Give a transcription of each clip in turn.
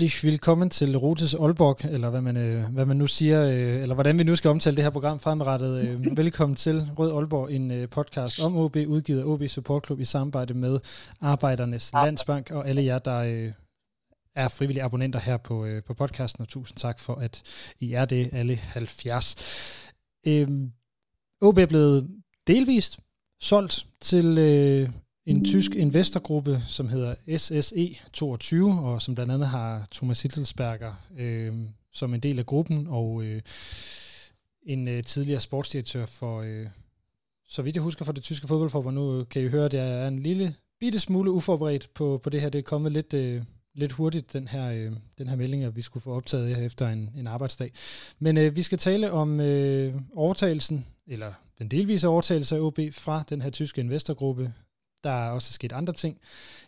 Herzlich willkommen til Rutes Aalborg, eller hvad man, øh, hvad man nu siger, øh, eller hvordan vi nu skal omtale det her program fremadrettet. Øh, velkommen til Rød Aalborg, en øh, podcast om OB, udgivet af OB Support Club i samarbejde med Arbejdernes Landsbank og alle jer, der øh, er frivillige abonnenter her på, øh, på podcasten, og tusind tak for, at I er det, alle 70. Øh, OB er blevet delvist solgt til øh, en tysk investorgruppe, som hedder SSE22, og som blandt andet har Thomas Hitzelsberger øh, som en del af gruppen, og øh, en øh, tidligere sportsdirektør for, øh, så vidt jeg husker, for det tyske fodboldforbund. Nu kan I høre, at jeg er en lille bitte smule uforberedt på, på det her. Det er kommet lidt, øh, lidt hurtigt, den her, øh, den her melding, at vi skulle få optaget her efter en, en arbejdsdag. Men øh, vi skal tale om øh, overtagelsen, eller den delvise overtagelse af OB fra den her tyske investorgruppe, der er også sket andre ting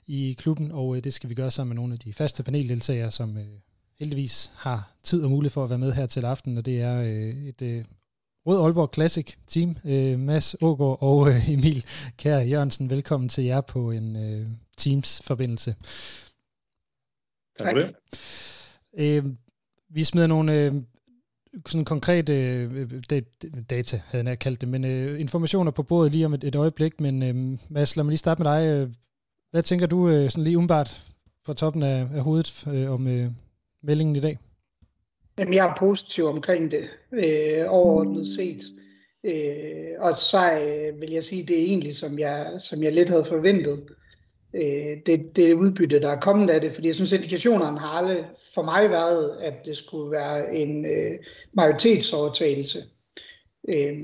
i klubben, og øh, det skal vi gøre sammen med nogle af de faste paneldeltagere, som øh, heldigvis har tid og mulighed for at være med her til aften, og det er øh, et Rød Aalborg Classic team. Mads Ågaard og Emil Kær Jørgensen, velkommen til jer på en Teams-forbindelse. Tak for det. vi smider nogle sådan konkrete øh, øh data, havde jeg kaldt det, men øh, informationer på bordet lige om et, et øjeblik. Men øh, Mads, lad mig lige starte med dig. Øh, hvad tænker du øh, sådan lige umiddelbart fra toppen af, af hovedet øh, om øh, meldingen i dag? Jamen, jeg er positiv omkring det, øh, overordnet set. Øh, og så øh, vil jeg sige, det er egentlig, som jeg, som jeg lidt havde forventet øh, det, det udbytte, der er kommet af det, fordi jeg synes, indikationerne har aldrig for mig været, at det skulle være en øh, majoritetsovertagelse. Øh,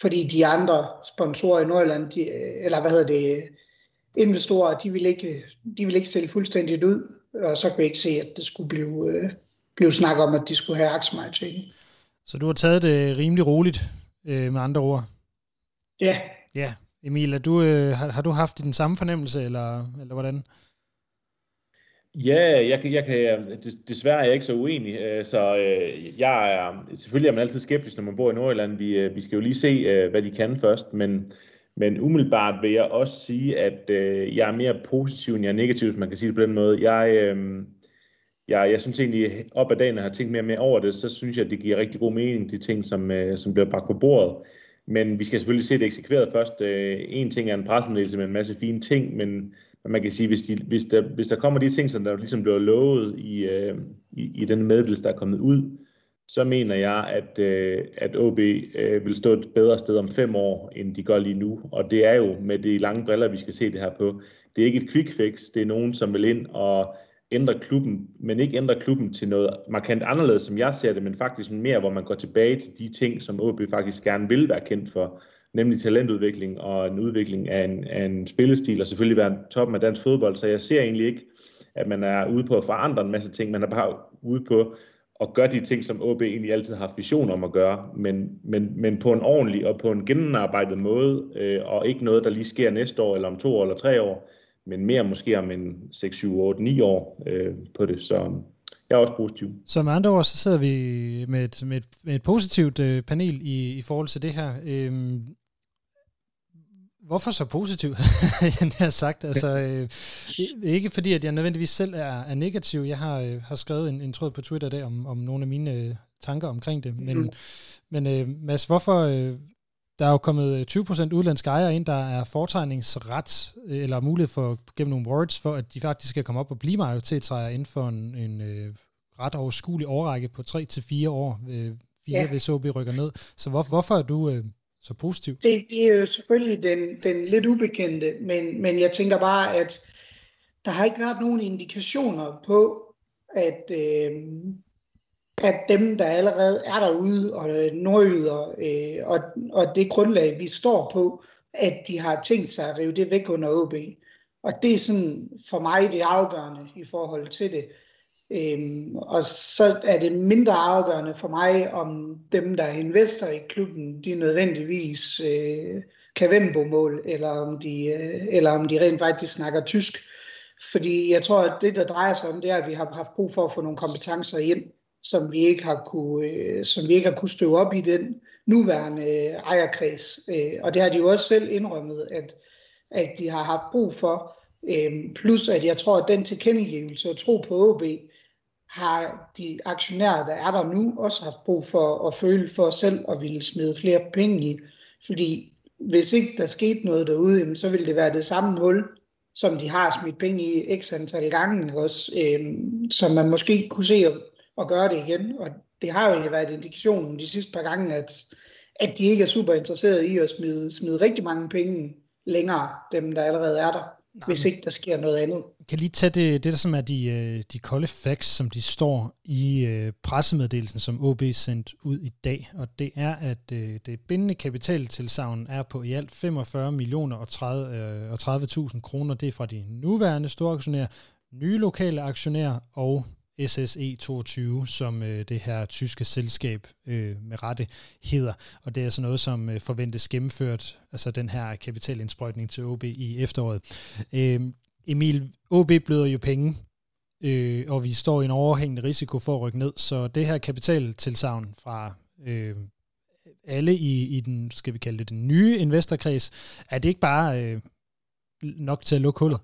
fordi de andre sponsorer i Nordjylland, de, eller hvad hedder det, investorer, de vil ikke, de vil ikke stille fuldstændigt ud, og så kan jeg ikke se, at det skulle blive, øh, blive snak om, at de skulle have aktiemajoriteten. Så du har taget det rimelig roligt, øh, med andre ord? Ja. Ja, Emil, er du, øh, har, har du haft den samme fornemmelse, eller, eller hvordan? Ja, jeg, jeg kan, desværre er jeg ikke så uenig, øh, så øh, jeg er, selvfølgelig er man altid skeptisk, når man bor i Nordjylland, vi, øh, vi skal jo lige se, hvad de kan først, men, men umiddelbart vil jeg også sige, at jeg er mere positiv, end jeg er negativ, hvis man kan sige det på den måde. Jeg, jeg, jeg synes egentlig, op ad dagen, og har tænkt mere og mere over det, så synes jeg, at det giver rigtig god mening, de ting, som, som bliver bragt på bordet. Men vi skal selvfølgelig se det eksekveret først. Øh, en ting er en pressemeddelelse med en masse fine ting, men man kan sige, hvis, de, hvis, der, hvis der kommer de ting, som der ligesom bliver lovet i, øh, i, i den meddelelse, der er kommet ud, så mener jeg, at, øh, at OB øh, vil stå et bedre sted om fem år, end de gør lige nu. Og det er jo med de lange briller, vi skal se det her på. Det er ikke et quick fix, det er nogen, som vil ind og ændre klubben, men ikke ændre klubben til noget markant anderledes, som jeg ser det, men faktisk mere, hvor man går tilbage til de ting, som OB faktisk gerne vil være kendt for, nemlig talentudvikling og en udvikling af en, af en spillestil, og selvfølgelig være toppen af dansk fodbold. Så jeg ser egentlig ikke, at man er ude på at forandre en masse ting, man er bare ude på at gøre de ting, som OB egentlig altid har vision om at gøre, men, men, men på en ordentlig og på en gennemarbejdet måde, øh, og ikke noget, der lige sker næste år, eller om to år, eller tre år, men mere måske om en 6, 7, 8, 9 år øh, på det. Så jeg er også positiv. Så med andre ord, så sidder vi med et, med et, med et positivt øh, panel i, i forhold til det her. Øhm, hvorfor så positiv, jeg har sagt. Altså, øh, ikke fordi, at jeg nødvendigvis selv er, er negativ. Jeg har, øh, har skrevet en, en tråd på Twitter dag om, om nogle af mine øh, tanker omkring det. Men, mm. men øh, Mads, hvorfor, øh, der er jo kommet 20% øh, udlandske ejere ind, der er fortegningsret, øh, eller mulighed for gennem nogle words, for at de faktisk skal komme op og blive majoritetsejer inden for en, en øh, ret overskuelig overrække på 3-4 år, øh, fire ja. hvis OB rykker ned. Så hvor, hvorfor er du øh, så positiv? Det, det er jo selvfølgelig den, den lidt ubekendte, men, men jeg tænker bare, at der har ikke været nogen indikationer på, at, øh, at dem, der allerede er derude, og øh, nordjyder, øh, og, og det grundlag, vi står på, at de har tænkt sig at rive det væk under OB. Og det er sådan for mig det afgørende i forhold til det. Øhm, og så er det mindre afgørende for mig, om dem, der er i klubben, de nødvendigvis øh, kan vende mål, eller om, de, øh, eller om de rent faktisk snakker tysk. Fordi jeg tror, at det, der drejer sig om, det er, at vi har haft brug for at få nogle kompetencer ind, som vi ikke har kunne, øh, som vi ikke har kunne støve op i den nuværende øh, ejerkreds. Øh, og det har de jo også selv indrømmet, at, at de har haft brug for. Øh, plus at jeg tror, at den tilkendegivelse og tro på OB, har de aktionærer, der er der nu, også haft brug for at føle for selv og ville smide flere penge i. Fordi hvis ikke der skete noget derude, så ville det være det samme hul, som de har smidt penge i x antal gange også, øh, som man måske kunne se at, gøre det igen. Og det har jo ikke været indikationen de sidste par gange, at, at de ikke er super interesserede i at smide, smide rigtig mange penge længere, dem der allerede er der. Nej, hvis ikke der sker noget andet. Kan lige tage det, det der som er de, øh, de kolde facts, som de står i øh, pressemeddelelsen, som OB sendt ud i dag, og det er, at øh, det bindende kapitaltilsavn er på i alt 45 millioner og 30, og 30.000 kroner. Det er fra de nuværende store aktionærer, nye lokale aktionærer og SSE22, som øh, det her tyske selskab øh, med rette hedder. Og det er så noget, som øh, forventes gennemført, altså den her kapitalindsprøjtning til OB i efteråret. Øh, Emil, OB bløder jo penge, øh, og vi står i en overhængende risiko for at rykke ned, så det her kapitaltilsavn fra øh, alle i, i den, skal vi kalde det, den nye investorkreds, er det ikke bare øh, nok til at lukke hullet?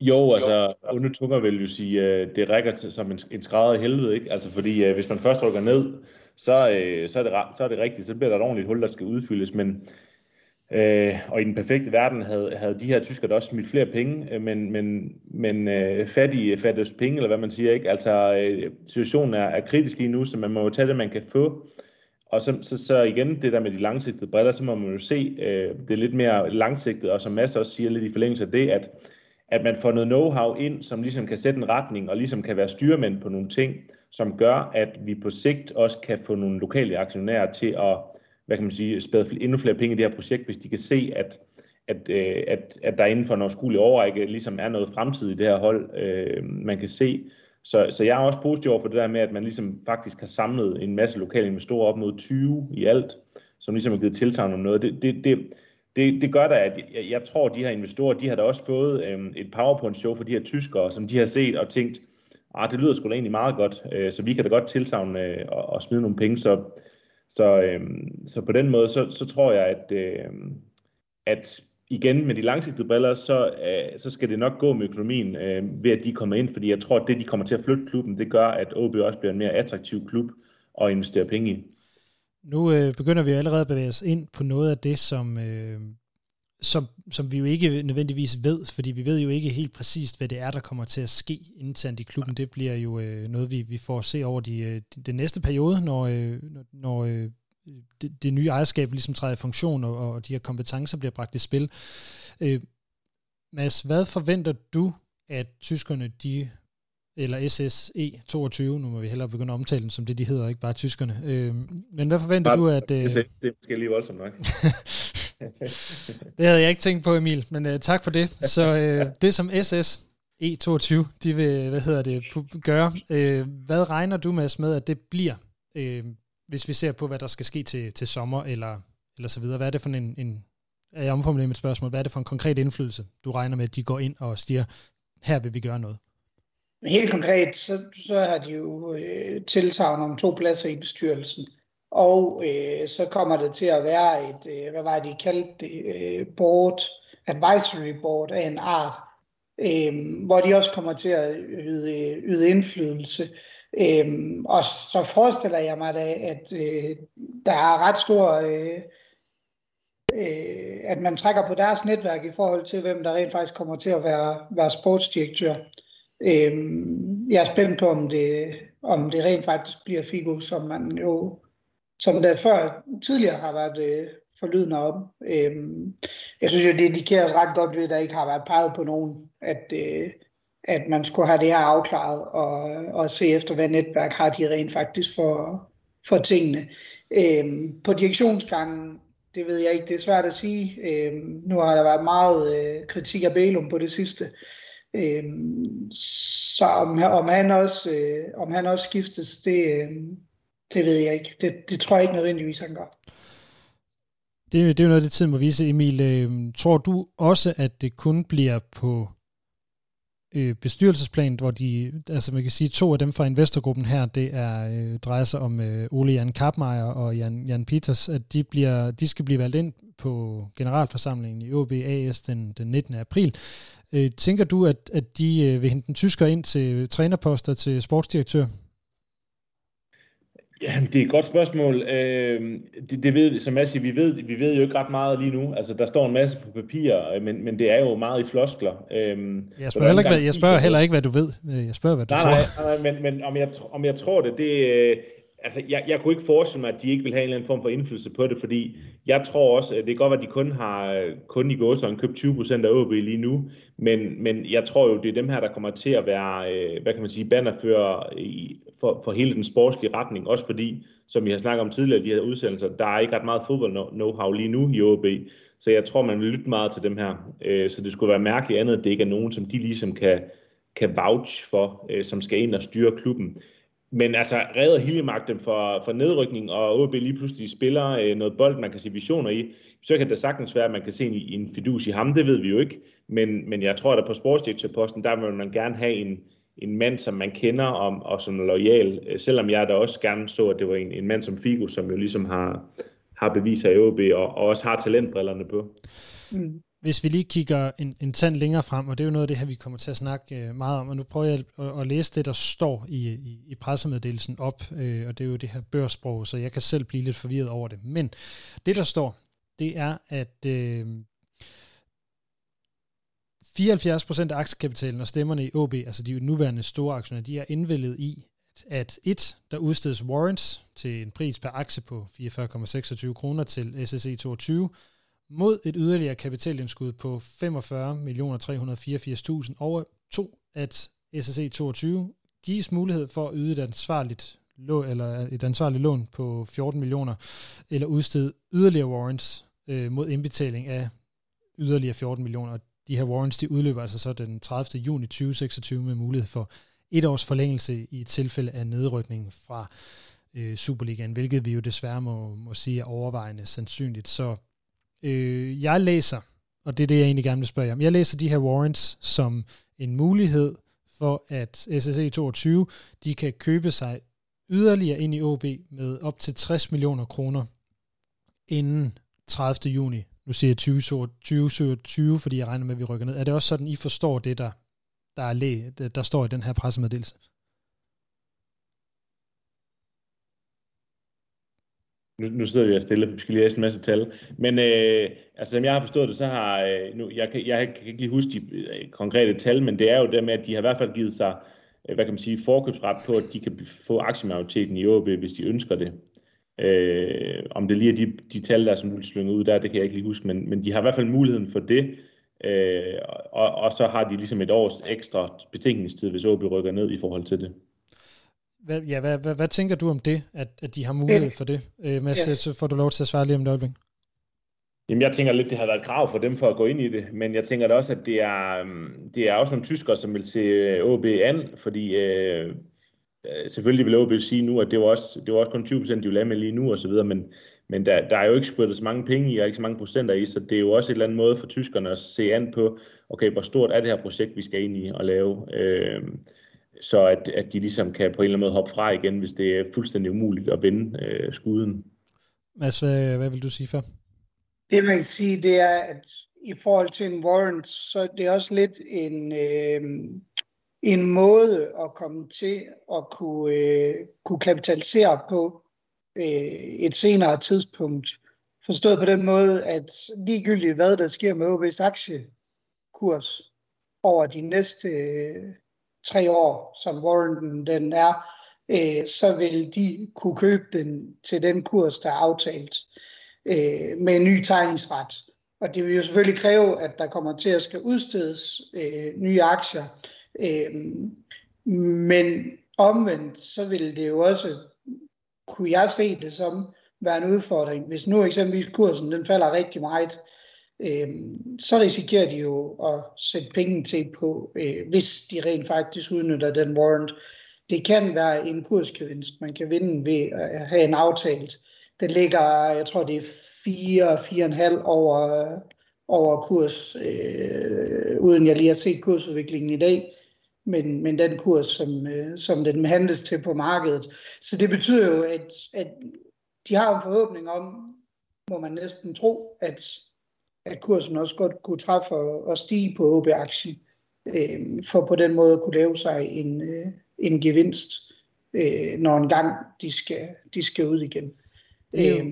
Jo, altså, onde tunger vil jo sige, øh, det rækker til, som en, en skrædder i helvede, ikke? Altså, fordi uh, hvis man først rykker ned, så, uh, så, er det, så er det rigtigt, så bliver der et ordentligt hul, der skal udfyldes, men uh, og i den perfekte verden havde, havde de her tyskere også smidt flere penge, men, men, men uh, fattige fattes penge, eller hvad man siger, ikke? Altså, uh, situationen er, er kritisk lige nu, så man må jo tage det, man kan få, og så, så, så igen, det der med de langsigtede briller, så må man jo se uh, det lidt mere langsigtet, og som Mads også siger lidt i forlængelse af det, at at man får noget know-how ind, som ligesom kan sætte en retning, og ligesom kan være styrmænd på nogle ting, som gør, at vi på sigt også kan få nogle lokale aktionærer til at, hvad kan man sige, spæde endnu flere penge i det her projekt, hvis de kan se, at, at, øh, at, at der inden for en overskuelig overrække ligesom er noget fremtid i det her hold, øh, man kan se. Så, så jeg er også positiv over for det der med, at man ligesom faktisk har samlet en masse lokale investorer op mod 20 i alt, som ligesom har givet tilsagn om noget. Det, det, det, det, det gør da, at jeg, jeg tror, at de her investorer, de har da også fået øh, et PowerPoint-show for de her tyskere, som de har set og tænkt, ah, det lyder sgu da egentlig meget godt, øh, så vi kan da godt tilsavne øh, og, og smide nogle penge. Så, så, øh, så på den måde, så, så tror jeg, at, øh, at igen med de langsigtede briller, så, øh, så skal det nok gå med økonomien øh, ved, at de kommer ind, fordi jeg tror, at det, de kommer til at flytte klubben, det gør, at OB også bliver en mere attraktiv klub at investere penge i. Nu øh, begynder vi allerede at bevæge os ind på noget af det, som, øh, som, som vi jo ikke nødvendigvis ved, fordi vi ved jo ikke helt præcist, hvad det er, der kommer til at ske internt i klubben. Det bliver jo øh, noget, vi, vi får se over de, øh, de, den næste periode, når, øh, når øh, det, det nye ejerskab ligesom træder i funktion, og, og de her kompetencer bliver bragt i spil. Øh, Mads, hvad forventer du, at tyskerne de eller SSE 22, nu må vi hellere begynde at omtale den som det, de hedder, ikke bare tyskerne. Øh, men hvad forventer Bare, du, at... Øh... SS, det er måske lige voldsomt nok. det havde jeg ikke tænkt på, Emil, men øh, tak for det. Så øh, det som SS E22, de vil, hvad hedder det, gøre, øh, hvad regner du med, med, at det bliver, øh, hvis vi ser på, hvad der skal ske til, til sommer, eller, eller så videre? Hvad er det for en, en er jeg omformulerer mit spørgsmål, hvad er det for en konkret indflydelse, du regner med, at de går ind og siger, her vil vi gøre noget? Helt konkret, så, så har de jo øh, tiltagnet om to pladser i bestyrelsen. Og øh, så kommer det til at være et, øh, hvad var det, de kaldte det, øh, board, advisory board af en art, øh, hvor de også kommer til at yde, yde indflydelse. Øh, og så forestiller jeg mig da, at øh, der er ret stor, øh, øh, at man trækker på deres netværk i forhold til, hvem der rent faktisk kommer til at være, være sportsdirektør. Øhm, jeg er spændt på, om det, om det rent faktisk bliver Figo, som man jo, som der før tidligere har været øh, forlydende om. Øhm, jeg synes jo, det indikeres ret godt ved, at der ikke har været peget på nogen, at, øh, at man skulle have det her afklaret og, og se efter, hvad netværk har de rent faktisk for, for tingene. Øhm, på direktionsgangen, det ved jeg ikke, det er svært at sige. Øhm, nu har der været meget øh, kritik af Bælum på det sidste. Øh, Øhm, så om, om, han også, øh, om han også skiftes, det, øh, det ved jeg ikke. Det, det tror jeg ikke nødvendigvis, han gør. Det, det er jo noget, det tiden må vise. Emil, øh, tror du også, at det kun bliver på øh, bestyrelsesplan, hvor de, altså man kan sige, to af dem fra investorgruppen her, det er, øh, drejer sig om øh, Ole Jan Kapmeier og Jan, Jan Peters, at de, bliver, de skal blive valgt ind på generalforsamlingen i OBAS den, den 19. april. Øh, tænker du, at, at de øh, vil hente en tysker ind til trænerposter til sportsdirektør? Ja, det er et godt spørgsmål. Øh, det, det ved, som jeg siger, vi ved, vi ved jo ikke ret meget lige nu. Altså, der står en masse på papir, øh, men, men det er jo meget i floskler. Øh, jeg spørger, heller ikke, jeg spørger heller ikke, hvad du ved. Jeg spørger, hvad du nej, tror. Nej, nej, men, men om, jeg, om jeg tror det, det, øh, altså, jeg, jeg kunne ikke forestille mig, at de ikke vil have en eller anden form for indflydelse på det, fordi jeg tror også, det kan godt være, at de kun har kun i gåsøjne købt 20% af OB lige nu, men, men jeg tror jo, det er dem her, der kommer til at være, øh, hvad kan man sige, bannerfører i, for, for hele den sportslige retning, også fordi, som vi har snakket om tidligere, de her udsendelser, der er ikke ret meget fodbold know-how lige nu i OB, så jeg tror, man vil lytte meget til dem her, øh, så det skulle være mærkeligt andet, at det ikke er nogen, som de ligesom kan, kan vouch for, øh, som skal ind og styre klubben. Men altså, redder Hiljemark dem for, for nedrykning, og OB lige pludselig spiller øh, noget bold, man kan se visioner i, så kan det sagtens være, at man kan se en, en fidus i ham, det ved vi jo ikke. Men, men jeg tror, at på sportsdirektørposten, der vil man gerne have en, en mand, som man kender om, og som er lojal, øh, selvom jeg da også gerne så, at det var en, en mand som Figo, som jo ligesom har, har beviser i OB, og, og også har talentbrillerne på. Mm. Hvis vi lige kigger en, en tand længere frem, og det er jo noget af det her, vi kommer til at snakke øh, meget om, og nu prøver jeg at, at læse det, der står i, i, i pressemeddelelsen op, øh, og det er jo det her børssprog, så jeg kan selv blive lidt forvirret over det. Men det, der står, det er, at øh, 74% af aktiekapitalen og stemmerne i OB, altså de nuværende store aktionærer, de er indvældet i, at et, der udstedes warrants til en pris per aktie på 44,26 kroner til SSE 22, mod et yderligere kapitalindskud på 45.384.000 over to, at SSE 22 gives mulighed for at yde et ansvarligt lån, eller et ansvarligt lån på 14 millioner, eller udstede yderligere warrants øh, mod indbetaling af yderligere 14 millioner. De her warrants, de udløber altså så den 30. juni 2026 med mulighed for et års forlængelse i tilfælde af nedrykning fra øh, Superligaen, hvilket vi jo desværre må, må sige er overvejende sandsynligt. Så Øh, jeg læser, og det er det, jeg egentlig gerne vil spørge om, jeg læser de her warrants som en mulighed for, at SSE 22, de kan købe sig yderligere ind i OB med op til 60 millioner kroner inden 30. juni. Nu siger jeg 2027, fordi jeg regner med, at vi rykker ned. Er det også sådan, I forstår det, der, der, er læ, der står i den her pressemeddelelse? Nu, nu sidder vi her stille, vi skal lige læse en masse tal. Men øh, altså, som jeg har forstået det, så har, øh, nu, jeg, kan, jeg kan ikke lige huske de øh, konkrete tal, men det er jo det med, at de har i hvert fald givet sig, øh, hvad kan man sige, forkøbsret på, at de kan få aktiemajoriteten i OB, hvis de ønsker det. Øh, om det lige er de, de tal, der er som slynget ud der, det kan jeg ikke lige huske, men, men de har i hvert fald muligheden for det, øh, og, og så har de ligesom et års ekstra betænkningstid, hvis OB rykker ned i forhold til det. Hvad, ja, hvad, hvad, hvad tænker du om det, at, at de har mulighed for det? Øh, Mads, ja. så får du lov til at svare lige om det øjeblik. Jamen, jeg tænker lidt, det har været et krav for dem for at gå ind i det, men jeg tænker da også, at det er, øhm, det er også nogle tyskere, som vil se OB øh, an, fordi øh, øh, selvfølgelig vil OB sige nu, at det var også, det var også kun 20 procent, de vil have med lige nu og så videre, men, men der, der er jo ikke spurgt så mange penge i, og ikke så mange procenter i, så det er jo også et eller andet måde for tyskerne at se an på, okay, hvor stort er det her projekt, vi skal ind i og lave. Øh, så at, at de ligesom kan på en eller anden måde hoppe fra igen, hvis det er fuldstændig umuligt at vende øh, skuden. Mads, hvad, hvad vil du sige for? Det man kan sige, det er, at i forhold til en warrant, så det er også lidt en, øh, en måde at komme til at kunne, øh, kunne kapitalisere på øh, et senere tidspunkt. Forstået på den måde, at ligegyldigt hvad der sker med OB's aktiekurs over de næste tre år, som warranten den er, øh, så vil de kunne købe den til den kurs, der er aftalt øh, med en ny tegningsret. Og det vil jo selvfølgelig kræve, at der kommer til at skal udstedes øh, nye aktier. Øh, men omvendt, så vil det jo også, kunne jeg se det som, være en udfordring. Hvis nu eksempelvis kursen den falder rigtig meget, øh, så risikerer de jo at sætte penge til på, øh, hvis de rent faktisk udnytter den warrant. Det kan være en kursgevinst, man kan vinde ved at have en aftalt. Den ligger, jeg tror det er 4, 4,5 over, over kurs, øh, uden jeg lige har set kursudviklingen i dag men, men den kurs, som, øh, som den handles til på markedet. Så det betyder jo, at, at de har en forhåbning om, må man næsten tro, at, at kursen også godt kunne træffe og, og stige på OB-aktien, øh, for på den måde at kunne lave sig en, øh, en gevinst, øh, når en gang de skal, de skal ud igen. Øh,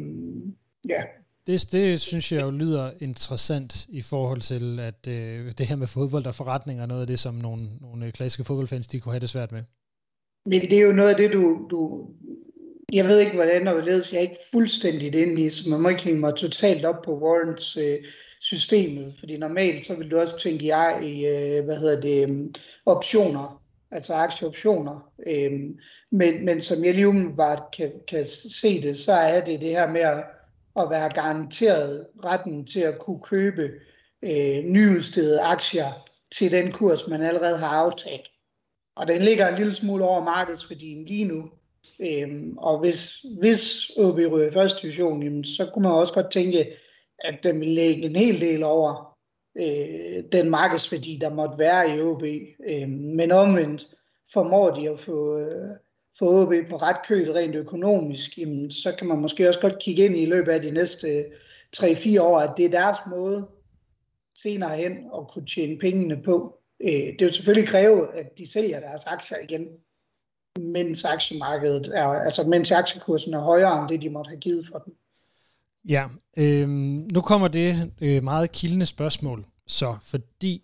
ja. Det, det synes jeg jo lyder interessant i forhold til, at øh, det her med fodbold og forretning er noget af det, som nogle, nogle klassiske fodboldfans de kunne have det svært med. Men det er jo noget af det, du, du jeg ved ikke, hvordan og hvorledes, jeg er ikke fuldstændigt inde i, så man må ikke hænge mig totalt op på warrants øh, systemet, fordi normalt så vil du også tænke jeg i, øh, hvad hedder det, øh, optioner, altså aktieoptioner. Øh, men, men som jeg lige umiddelbart kan, kan se det, så er det det her med at at være garanteret retten til at kunne købe øh, nyudstedede aktier til den kurs, man allerede har aftalt. Og den ligger en lille smule over markedsværdien lige nu. Øhm, og hvis, hvis OB ryger i første division, jamen, så kunne man også godt tænke, at den vil lægge en hel del over øh, den markedsværdi, der måtte være i OB. Øh, men omvendt formår de at få, øh, få OB på ret køl rent økonomisk, jamen, så kan man måske også godt kigge ind i, i løbet af de næste 3-4 år, at det er deres måde senere hen at kunne tjene pengene på. Øh, det vil selvfølgelig kræve, at de sælger deres aktier igen, mens aktiemarkedet er, altså mens aktiekursen er højere end det, de måtte have givet for den. Ja, øh, nu kommer det øh, meget kildende spørgsmål, så fordi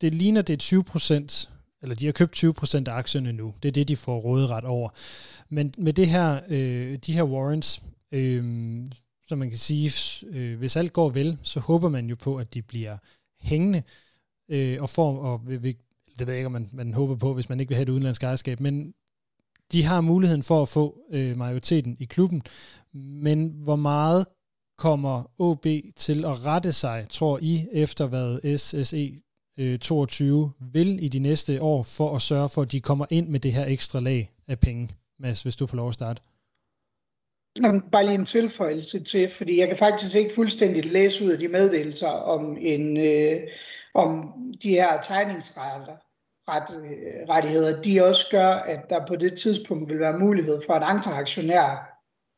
det ligner, det er 20 procent eller de har købt 20% af aktierne nu. Det er det, de får råderet over. Men med det her, øh, de her warrants, øh, så man kan sige, øh, hvis alt går vel, så håber man jo på, at de bliver hængende øh, og får, og det ved jeg ikke, om man, man håber på, hvis man ikke vil have et udenlandsk ejerskab, men de har muligheden for at få øh, majoriteten i klubben, men hvor meget kommer OB til at rette sig, tror I, efter hvad SSE 22 øh, vil i de næste år for at sørge for, at de kommer ind med det her ekstra lag af penge? Mads, hvis du får lov at starte. Bare lige en tilføjelse til, fordi jeg kan faktisk ikke fuldstændigt læse ud af de meddelelser om, en, øh, om de her Øh, rettigheder, De også gør, at der på det tidspunkt vil være mulighed for, at andre aktionærer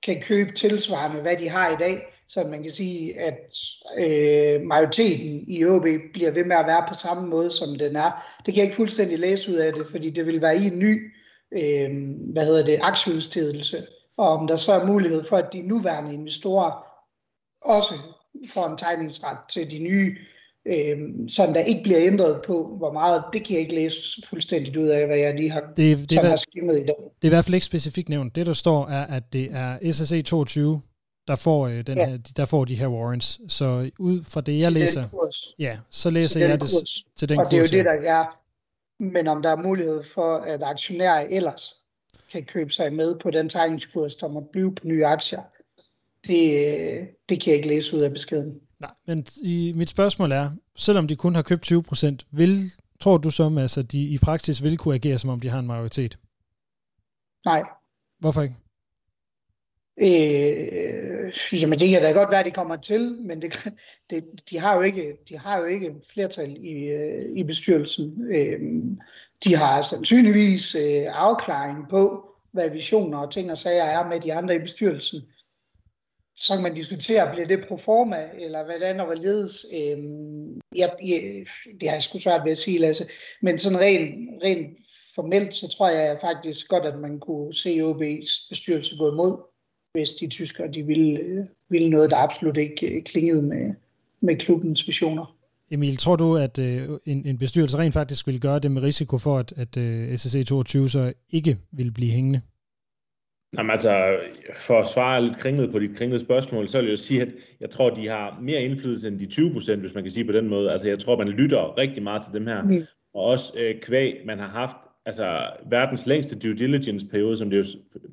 kan købe tilsvarende, hvad de har i dag, så man kan sige, at øh, majoriteten i OB bliver ved med at være på samme måde, som den er. Det kan jeg ikke fuldstændig læse ud af det, fordi det vil være i en ny øh, hvad hedder det, aktieudstedelse, og om der så er mulighed for, at de nuværende investorer også får en tegningsret til de nye, øh, så der ikke bliver ændret på, hvor meget, det kan jeg ikke læse fuldstændigt ud af, hvad jeg lige har, det, det er, har skimmet i dag. Det er i hvert fald ikke specifikt nævnt. Det, der står, er, at det er SSE 22, der får, øh, den ja. her, der får de her warrants. Så ud fra det, jeg til læser, ja, så læser jeg det kurs. til den og kurs. det er jo det, der er. Men om der er mulighed for, at aktionærer ellers kan købe sig med på den tegningskurs, der må blive på nye aktier, det, øh, det kan jeg ikke læse ud af beskeden. Nej, men i, mit spørgsmål er, selvom de kun har købt 20 procent, vil, tror du så, Mads, at de i praksis vil kunne agere, som om de har en majoritet? Nej. Hvorfor ikke? Øh, jamen det kan da godt være, at de kommer til, men det, det, de, har jo ikke, de har jo ikke flertal i, øh, i bestyrelsen. Øh, de har sandsynligvis øh, afklaring på, hvad visioner og ting og sager er med de andre i bestyrelsen. Så kan man diskutere, bliver det pro forma, eller hvordan og hvorledes. Øh, jeg, det har jeg sgu svært ved at sige, Lasse. Men sådan rent, rent formelt, så tror jeg faktisk godt, at man kunne se OB's bestyrelse gå imod hvis de tyskere de ville, øh, ville noget, der absolut ikke øh, klingede med, med klubbens visioner. Emil, tror du, at øh, en, en bestyrelse rent faktisk vil gøre det med risiko for, at, at øh, SSC 22 så ikke vil blive hængende? Jamen altså, for at svare lidt kringlet på de kringlede spørgsmål, så vil jeg sige, at jeg tror, de har mere indflydelse end de 20 procent, hvis man kan sige på den måde. Altså, jeg tror, man lytter rigtig meget til dem her. Mm. Og også øh, kvæg, man har haft altså verdens længste due diligence periode, som det jo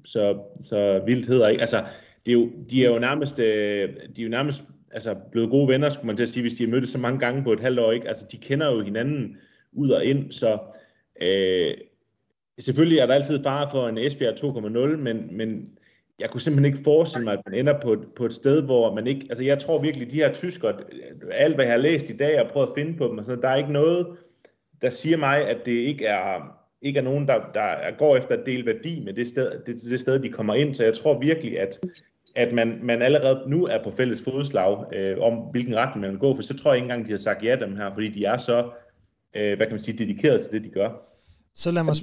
så, så vildt hedder, ikke? Altså, det er jo, de er jo nærmest, øh, de er jo nærmest altså blevet gode venner, skulle man til at sige, hvis de har mødtes så mange gange på et halvt år. Ikke? Altså, de kender jo hinanden ud og ind, så øh, selvfølgelig er der altid fare for en Esbjerg 2.0, men, men jeg kunne simpelthen ikke forestille mig, at man ender på et, på et sted, hvor man ikke... Altså, jeg tror virkelig, de her tyskere, alt hvad jeg har læst i dag og prøvet at finde på dem, og sådan, der er ikke noget, der siger mig, at det ikke er, ikke er nogen, der, der går efter at dele værdi med det sted, det, det sted, de kommer ind. Så jeg tror virkelig, at, at man, man allerede nu er på fælles fodslag øh, om, hvilken retning man vil gå, for så tror jeg ikke engang, de har sagt ja dem her, fordi de er så, øh, hvad kan man sige, dedikeret til det, de gør. Så lad mig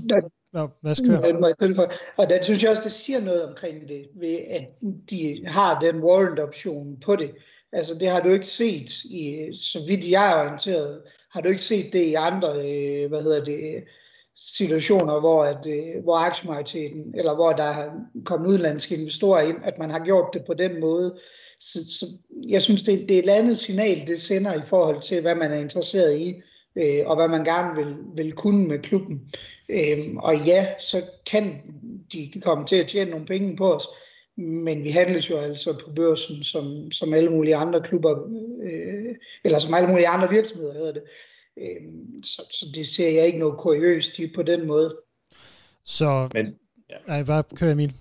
hvad skal Og der synes jeg også, det siger noget omkring det, ved at de har den warrant-option på det. Altså det har du ikke set, i, så vidt jeg er orienteret, har du ikke set det i andre, øh, hvad hedder det, situationer, hvor, at, øh, hvor aktiemajoriteten, eller hvor der har kommet udenlandske investorer ind, at man har gjort det på den måde. Så, så jeg synes, det, det er et andet signal, det sender i forhold til, hvad man er interesseret i, øh, og hvad man gerne vil, vil kunne med klubben. Øhm, og ja, så kan de komme til at tjene nogle penge på os, men vi handles jo altså på børsen som, som alle mulige andre klubber, øh, eller som alle mulige andre virksomheder hedder det. Øhm, så, så det ser jeg ikke noget kuriøst i på den måde. Så, men, ja. Ej, hvad kører Emil?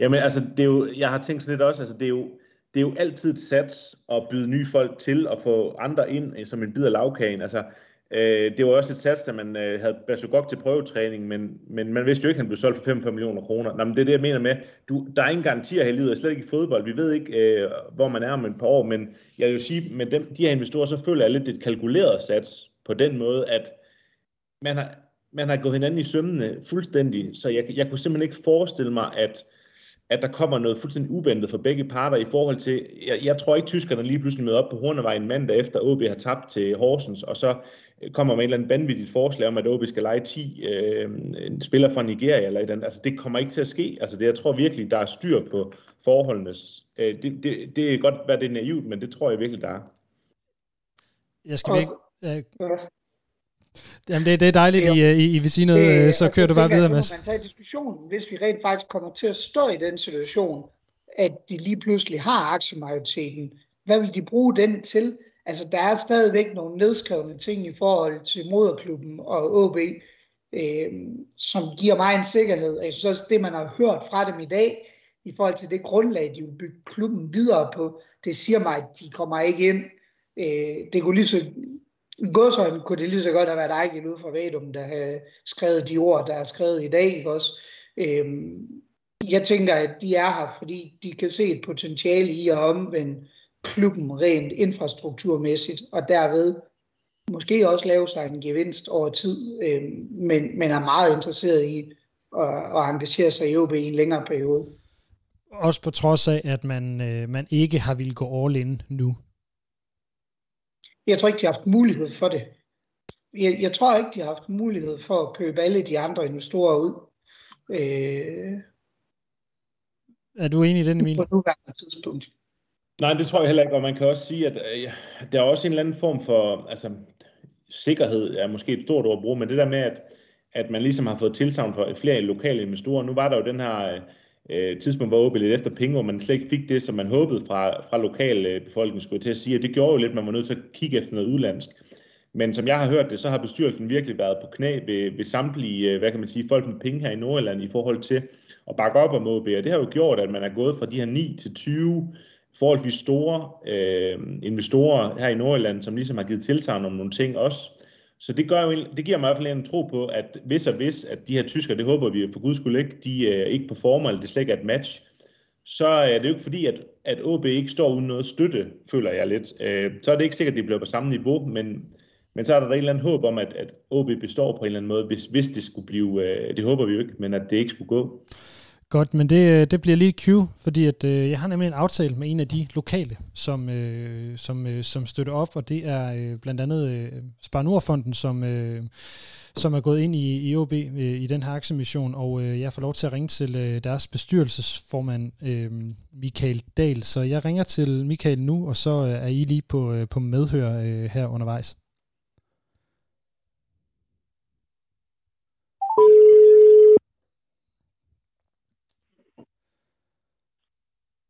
Jamen altså, det er jo, jeg har tænkt sådan lidt også, altså det er jo, det er jo altid et sats at byde nye folk til og få andre ind som en bid af lavkagen. Altså, Øh, det var også et sats, da man øh, havde Basugok til prøvetræning, men, men man vidste jo ikke, at han blev solgt for 45 millioner kroner. Nå, men det er det, jeg mener med, du, der er ingen garantier her i livet, slet ikke i fodbold. Vi ved ikke, øh, hvor man er om et par år, men jeg vil jo sige, med dem, de her investorer, så føler jeg lidt et kalkuleret sats på den måde, at man har, man har gået hinanden i sømmene fuldstændig, så jeg, jeg kunne simpelthen ikke forestille mig, at at der kommer noget fuldstændig uventet for begge parter i forhold til, jeg, jeg tror ikke, tyskerne lige pludselig møder op på Hornevejen mandag efter OB har tabt til Horsens, og så kommer med et eller andet vanvittigt forslag om, at OB skal lege 10 øh, en spiller fra Nigeria eller et andet. Altså, det kommer ikke til at ske. Altså, det, jeg tror virkelig, der er styr på forholdene. Øh, det, det, det er godt være, det er naivt, men det tror jeg virkelig, der er. Jeg skal ikke... Øh, Jamen, det, det er dejligt, I, I, I vil sige noget, øh, så kører du bare videre, med. Så man tager diskussionen, hvis vi rent faktisk kommer til at stå i den situation, at de lige pludselig har aktiemajoriteten. Hvad vil de bruge den til? Altså, der er stadigvæk nogle nedskrevne ting i forhold til moderklubben og OB, øh, som giver mig en sikkerhed. Jeg synes også, det man har hørt fra dem i dag, i forhold til det grundlag, de vil bygge klubben videre på, det siger mig, at de kommer ikke ind. Øh, det kunne lige så godsøjne kunne det lige så godt have været Ejgil ud fra Vedum, der havde skrevet de ord, der er skrevet i dag. Ikke også? Øhm, jeg tænker, at de er her, fordi de kan se et potentiale i at omvende klubben rent infrastrukturmæssigt, og derved måske også lave sig en gevinst over tid, øh, men, men er meget interesseret i at, at engagere sig i OB i en længere periode. Også på trods af, at man, øh, man ikke har ville gå all in nu. Jeg tror ikke, de har haft mulighed for det. Jeg, jeg tror ikke, de har haft mulighed for at købe alle de andre investorer ud. Øh, er du enig i den, Emil? På nuværende tidspunkt. Nej, det tror jeg heller ikke, og man kan også sige, at øh, der er også en eller anden form for, altså sikkerhed er måske et stort ord at bruge, men det der med, at, at man ligesom har fået tilsavn for flere lokale investorer. Nu var der jo den her øh, tidspunkt, var OB lidt efter penge, hvor man slet ikke fik det, som man håbede fra, fra lokal skulle til at sige, og det gjorde jo lidt, at man var nødt til at kigge efter noget udlandsk. Men som jeg har hørt det, så har bestyrelsen virkelig været på knæ ved, ved samtlige, øh, hvad kan man sige, folk med penge her i Nordjylland i forhold til at bakke op om OB, og det har jo gjort, at man er gået fra de her 9 til 20 forholdsvis store øh, investorer her i Nordjylland, som ligesom har givet tilsagn om nogle ting også. Så det, gør jo, det giver mig i hvert fald en tro på, at hvis og hvis, at de her tyskere, det håber vi for guds skyld ikke, de øh, ikke performer, eller det slet ikke er et match, så er det jo ikke fordi, at, at OB ikke står uden noget støtte, føler jeg lidt. Øh, så er det ikke sikkert, at de bliver på samme niveau, men, men så er der et eller andet håb om, at, at OB består på en eller anden måde, hvis, hvis det skulle blive, øh, det håber vi jo ikke, men at det ikke skulle gå. Godt, men det, øh, det bliver lige cue, fordi at, øh, jeg har nemlig en aftale med en af de lokale, som, øh, som, øh, som støtter op, og det er øh, blandt andet øh, Spar Nordfonden, som, øh, som er gået ind i, i OB øh, i den her aktiemission, og øh, jeg får lov til at ringe til øh, deres bestyrelsesformand, øh, Michael Dahl. Så jeg ringer til Michael nu, og så øh, er I lige på, øh, på medhør øh, her undervejs.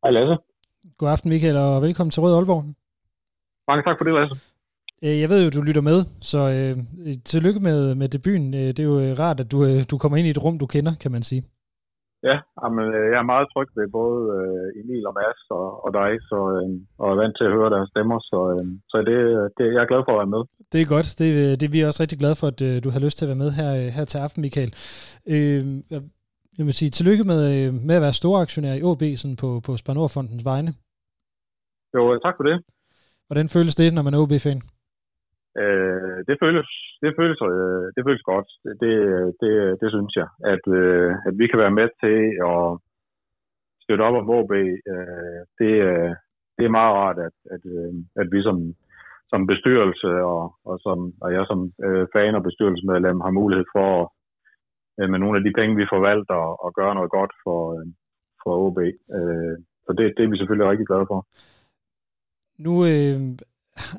Hej Lasse. God aften, Michael, og velkommen til Rød Aalborg. Mange tak for det, Lasse. Øh, jeg ved jo, du lytter med, så øh, tillykke med, med debuten. Øh, det er jo rart, at du, du kommer ind i et rum, du kender, kan man sige. Ja, men jeg er meget tryg ved både Emil og Mads og, og dig, så, og er vant til at høre deres stemmer, så, så det, det, jeg er glad for at være med. Det er godt. Det, det er vi også rigtig glade for, at du har lyst til at være med her, her til aften, Michael. Øh, jeg vil sige tillykke med, med at være store aktionær i OB sådan på, på Spanderfondens vegne. Jo, tak for det. Hvordan føles det, når man er OB-fan? Øh, det føles, det føles, øh, det føles godt. Det, det, det, synes jeg, at, øh, at vi kan være med til at støtte op om OB. Øh, det, det er meget rart, at, at, øh, at vi som, som bestyrelse og, og, som, og jeg som øh, fan og bestyrelsesmedlem har mulighed for øh, med nogle af de penge, vi forvalter, at gøre noget godt for, øh, for OB. Øh, så det, det er vi selvfølgelig rigtig glade for. Nu øh,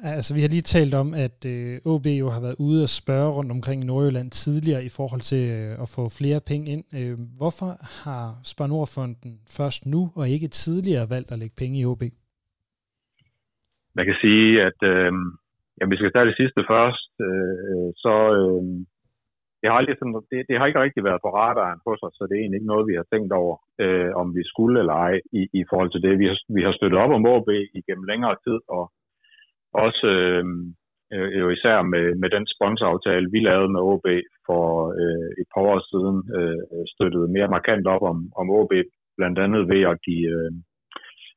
altså vi har lige talt om, at øh, OB jo har været ude og spørge rundt omkring Nordjylland tidligere i forhold til øh, at få flere penge ind. Øh, hvorfor har Spar Nordfonden først nu og ikke tidligere valgt at lægge penge i OB? Man kan sige, at øh, ja, vi skal tage det sidste først, øh, så øh, det, har aldrig sådan, det, det har ikke rigtig været på radaren hos os, så det er egentlig ikke noget, vi har tænkt over, øh, om vi skulle eller ej i, i forhold til det. Vi har, vi har støttet op om OB igennem længere tid, og også øh, øh, jo især med, med den sponsoraftale, vi lavede med OB for øh, et par år siden, øh, støttede mere markant op om, om OB, blandt andet ved at give, øh,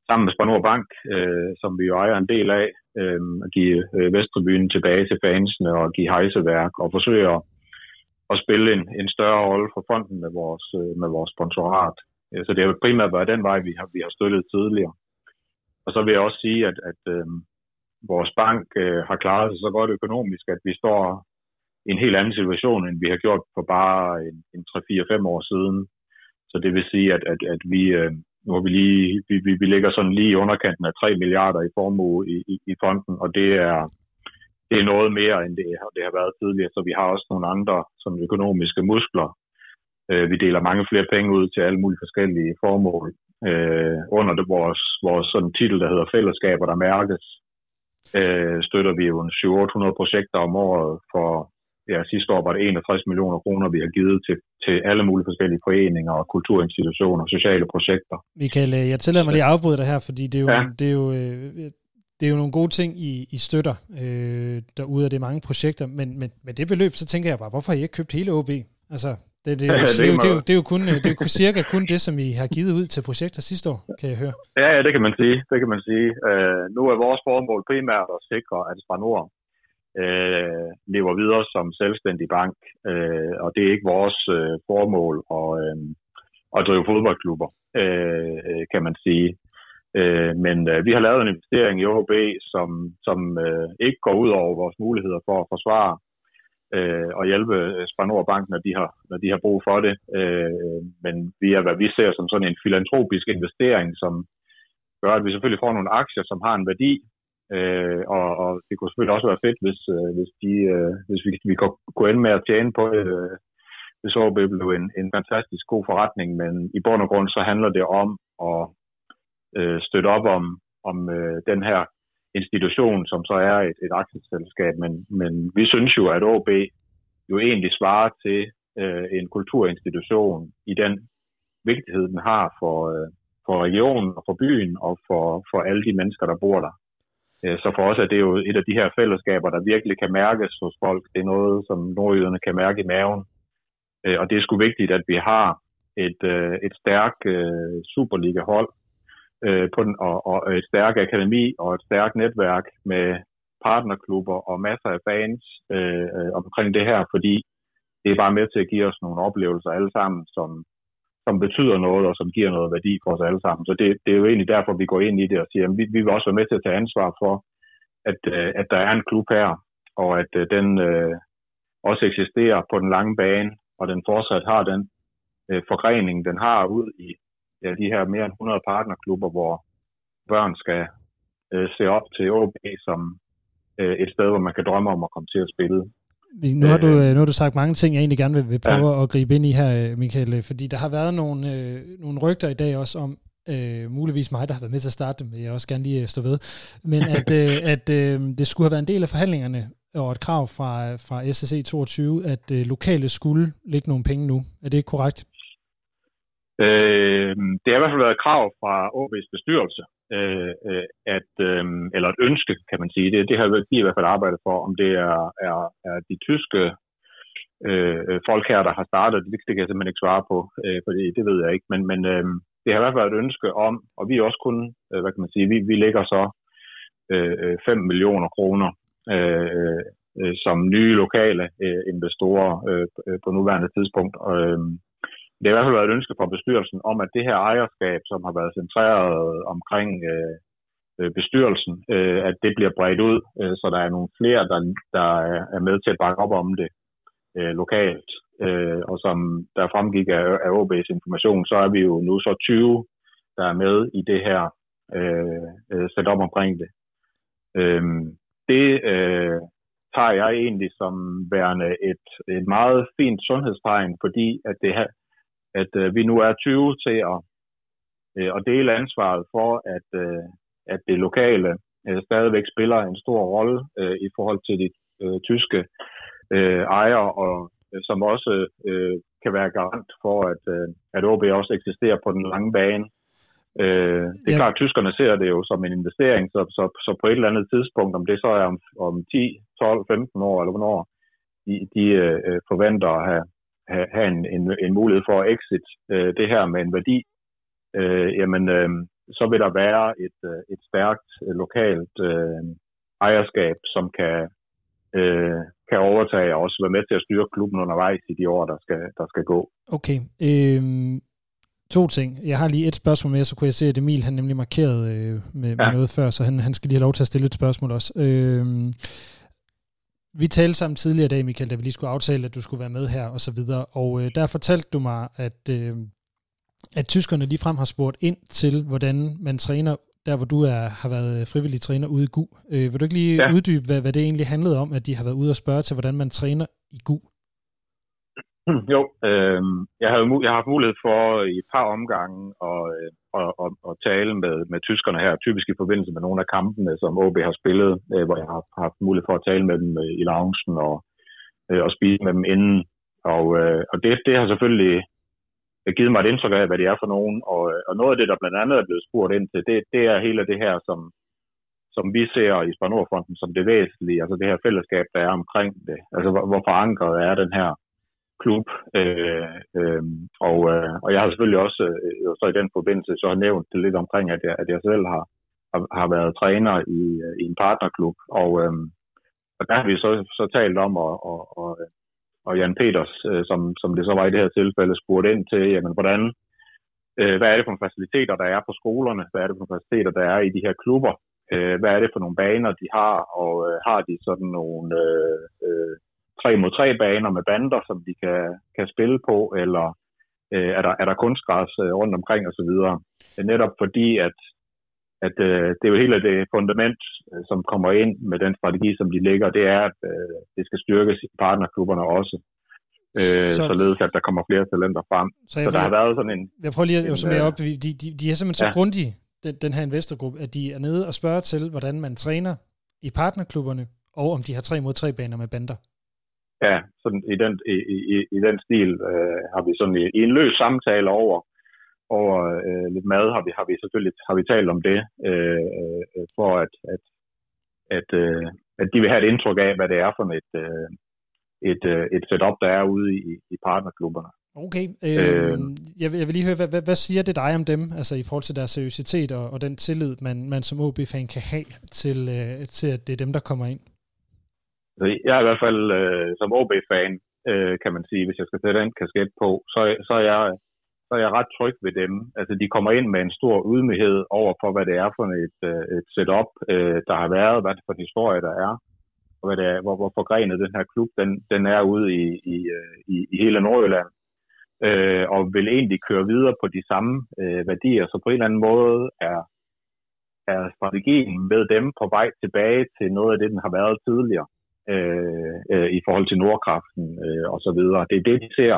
sammen med Spanor Bank, øh, som vi jo ejer en del af, øh, at give øh, Vesttribyen tilbage til fansene og give hejseværk og forsøge at, at spille en, en større rolle for fonden med vores, øh, med vores sponsorat. Øh, så det har primært været den vej, vi har, vi har støttet tidligere. Og så vil jeg også sige, at, at øh, vores bank øh, har klaret sig så godt økonomisk, at vi står i en helt anden situation, end vi har gjort for bare en, en 3-4-5 år siden. Så det vil sige, at, at, at vi, øh, nu har vi, lige, vi, vi, vi ligger sådan lige i underkanten af 3 milliarder i formue i, i, i fonden, og det er, det er noget mere, end det, det har været tidligere. Så vi har også nogle andre sådan økonomiske muskler. Øh, vi deler mange flere penge ud til alle mulige forskellige formål. Øh, under det, vores, vores sådan titel, der hedder Fællesskaber, der mærkes, øh, støtter vi jo 700-800 projekter om året for, ja, sidste år var det 61 millioner kroner, vi har givet til, til alle mulige forskellige foreninger og kulturinstitutioner og sociale projekter. Michael, øh, jeg tillader mig lige at afbryde dig her, fordi det er jo, ja. det er jo, øh, det er jo nogle gode ting, I, I støtter øh, derude, og det er mange projekter, men med, med det beløb, så tænker jeg bare, hvorfor har I ikke købt hele OB? Altså, det, det, er jo, det, er jo, det, er jo, det, er jo kun, det er jo cirka kun det, som I har givet ud til projekter sidste år, kan jeg høre. Ja, ja det kan man sige. Det kan man sige. Uh, nu er vores formål primært at sikre, at Spanor uh, lever videre som selvstændig bank, uh, og det er ikke vores uh, formål at, uh, at drive fodboldklubber, uh, kan man sige. Øh, men øh, vi har lavet en investering i OB, som, som øh, ikke går ud over vores muligheder for at forsvare øh, og hjælpe øh, Spanor Bank, når de har, når de har brug for det. Øh, men vi er, hvad vi ser som sådan en filantropisk investering, som gør, at vi selvfølgelig får nogle aktier, som har en værdi, øh, og, og det kunne selvfølgelig også være fedt, hvis, øh, hvis, de, øh, hvis vi, vi kunne ende med at tjene på det. Øh, det så blev en, en fantastisk god forretning, men i bund og grund så handler det om at øh, støtte op om, om øh, den her institution, som så er et, et aktieselskab, men, men vi synes jo, at OB jo egentlig svarer til øh, en kulturinstitution i den vigtighed, den har for, øh, for regionen og for byen og for, for alle de mennesker, der bor der. Øh, så for os er det jo et af de her fællesskaber, der virkelig kan mærkes hos folk. Det er noget, som nordjyderne kan mærke i maven. Øh, og det er sgu vigtigt, at vi har et, øh, et stærkt Superliga-hold, øh, på den, og, og et stærkt akademi og et stærkt netværk med partnerklubber og masser af fans øh, øh, omkring det her, fordi det er bare med til at give os nogle oplevelser alle sammen, som, som betyder noget og som giver noget værdi for os alle sammen. Så det, det er jo egentlig derfor, vi går ind i det og siger, at vi, vi vil også være med til at tage ansvar for, at, øh, at der er en klub her, og at øh, den øh, også eksisterer på den lange bane, og den fortsat har den øh, forgrening, den har ud i ja, de her mere end 100 partnerklubber, hvor børn skal øh, se op til OB som øh, et sted, hvor man kan drømme om at komme til at spille. Nu har, du, øh, nu har du sagt mange ting, jeg egentlig gerne vil, vil prøve ja. at gribe ind i her, Michael, fordi der har været nogle, øh, nogle rygter i dag også om, øh, muligvis mig, der har været med til at starte det, men jeg også gerne lige øh, stå ved, men at, øh, at øh, det skulle have været en del af forhandlingerne og et krav fra, fra SSC 22, at øh, lokale skulle lægge nogle penge nu. Er det korrekt? Øh, det har i hvert fald været et krav fra OB's bestyrelse, øh, øh, at, øh, eller et ønske, kan man sige. Det, det har de i hvert fald arbejdet for, om det er, er, er de tyske øh, folk her, der har startet. Det, det kan jeg simpelthen ikke svare på, øh, for det, det ved jeg ikke. Men, men øh, det har i hvert fald været et ønske om, og vi er også kun, øh, hvad kan man sige, vi, vi lægger så øh, øh 5 millioner kroner øh, øh, som nye lokale øh, investorer øh, på øh, nuværende tidspunkt. Og, øh, det har i hvert fald været et ønske fra bestyrelsen om, at det her ejerskab, som har været centreret omkring øh, øh, bestyrelsen, øh, at det bliver bredt ud, øh, så der er nogle flere, der, der er med til at bakke op om det øh, lokalt. Øh, og som der fremgik af, af OB's information, så er vi jo nu så 20, der er med i det her øh, øh, setup omkring det. Øh, det øh, tager jeg egentlig som værende et, et meget fint sundhedstegn, fordi at det her, at øh, vi nu er 20 til at, øh, at dele ansvaret for, at, øh, at det lokale øh, stadigvæk spiller en stor rolle øh, i forhold til de øh, tyske øh, ejere, og øh, som også øh, kan være garant for, at, øh, at OB også eksisterer på den lange bane. Øh, det er ja. klart, at tyskerne ser det jo som en investering, så, så, så på et eller andet tidspunkt, om det så er om, om 10, 12, 15 år, eller hvornår de, de øh, forventer at have, have, have en, en, en mulighed for at exit øh, det her med en værdi, øh, jamen øh, så vil der være et, øh, et stærkt øh, lokalt øh, ejerskab, som kan, øh, kan overtage og også være med til at styre klubben undervejs i de år, der skal, der skal gå. Okay. Øh, to ting. Jeg har lige et spørgsmål mere, så kunne jeg se, at Emil han nemlig markeret øh, med, ja. med noget før, så han, han skal lige have lov til at stille et spørgsmål også. Øh, vi talte sammen tidligere i dag, Michael, da vi lige skulle aftale, at du skulle være med her og så videre, og øh, der fortalte du mig, at, øh, at tyskerne lige frem har spurgt ind til, hvordan man træner der, hvor du er, har været frivillig træner ude i GU. Øh, vil du ikke lige ja. uddybe, hvad, hvad det egentlig handlede om, at de har været ude og spørge til, hvordan man træner i GU? Jo, øh, jeg, havde, jeg har haft mulighed for i et par omgange at, øh, at, at, at tale med, med tyskerne her, typisk i forbindelse med nogle af kampene, som OB har spillet, øh, hvor jeg har haft mulighed for at tale med dem øh, i loungen og, øh, og spise med dem inden. Og, øh, og det, det har selvfølgelig øh, givet mig et indtryk af, hvad det er for nogen. Og, og noget af det, der blandt andet er blevet spurgt ind til, det, det er hele det her, som, som vi ser i Spanordfonden som det væsentlige, altså det her fællesskab, der er omkring det. Altså hvor, hvor forankret er den her klub. Øh, øh, og, øh, og jeg har selvfølgelig også øh, så i den forbindelse så nævnt det lidt omkring, at jeg, at jeg selv har, har, har været træner i, øh, i en partnerklub. Og, øh, og der har vi så, så talt om, og, og, og, og Jan Peters, øh, som, som det så var i det her tilfælde, spurgte ind til, jamen, hvordan, øh, hvad er det for nogle faciliteter, der er på skolerne? Hvad er det for faciliteter, der er i de her klubber? Øh, hvad er det for nogle baner, de har? Og øh, har de sådan nogle øh, øh, 3 mod 3 baner med bander, som de kan, kan spille på, eller øh, er, der, er der kunstgræs øh, rundt omkring osv. Netop fordi, at, at øh, det er jo hele det fundament, øh, som kommer ind med den strategi, som de lægger, det er, at øh, det skal styrkes i partnerklubberne også. Øh, så, således at der kommer flere talenter frem. Så, så der har været sådan en... Jeg prøver lige at summere op. De, de, de er simpelthen så ja. grundige, den, den her investorgruppe, at de er nede og spørger til, hvordan man træner i partnerklubberne, og om de har 3 mod 3 baner med bander. Ja, sådan i den, i, i, i den stil øh, har vi sådan i, i en løs samtale over, over øh, lidt mad, har vi, har vi selvfølgelig har vi talt om det, øh, øh, for at, at, at, øh, at de vil have et indtryk af, hvad det er for et, øh, et, øh, et setup, der er ude i, i partnerklubberne. Okay, øh, øh, jeg, vil, jeg vil lige høre, hvad, hvad, hvad siger det dig om dem, altså i forhold til deres seriøsitet og, og den tillid, man, man som OB-fan kan have til, øh, til, at det er dem, der kommer ind? Jeg er i hvert fald øh, som OB-fan, øh, kan man sige, hvis jeg skal sætte en kasket på, så, så, er jeg, så er jeg ret tryg ved dem. Altså, de kommer ind med en stor ydmyghed over for, hvad det er for et, øh, et setup, øh, der har været, hvad det for en historie, der er, og hvad det er, hvor, hvor forgrenet den her klub, den, den er ude i, i, øh, i, i hele Nordjylland. Øh, og vil egentlig køre videre på de samme øh, værdier. Så på en eller anden måde er, er strategien med dem på vej tilbage til noget af det, den har været tidligere øh, øh, i forhold til Nordkraften øh, og så videre. Det er det, de ser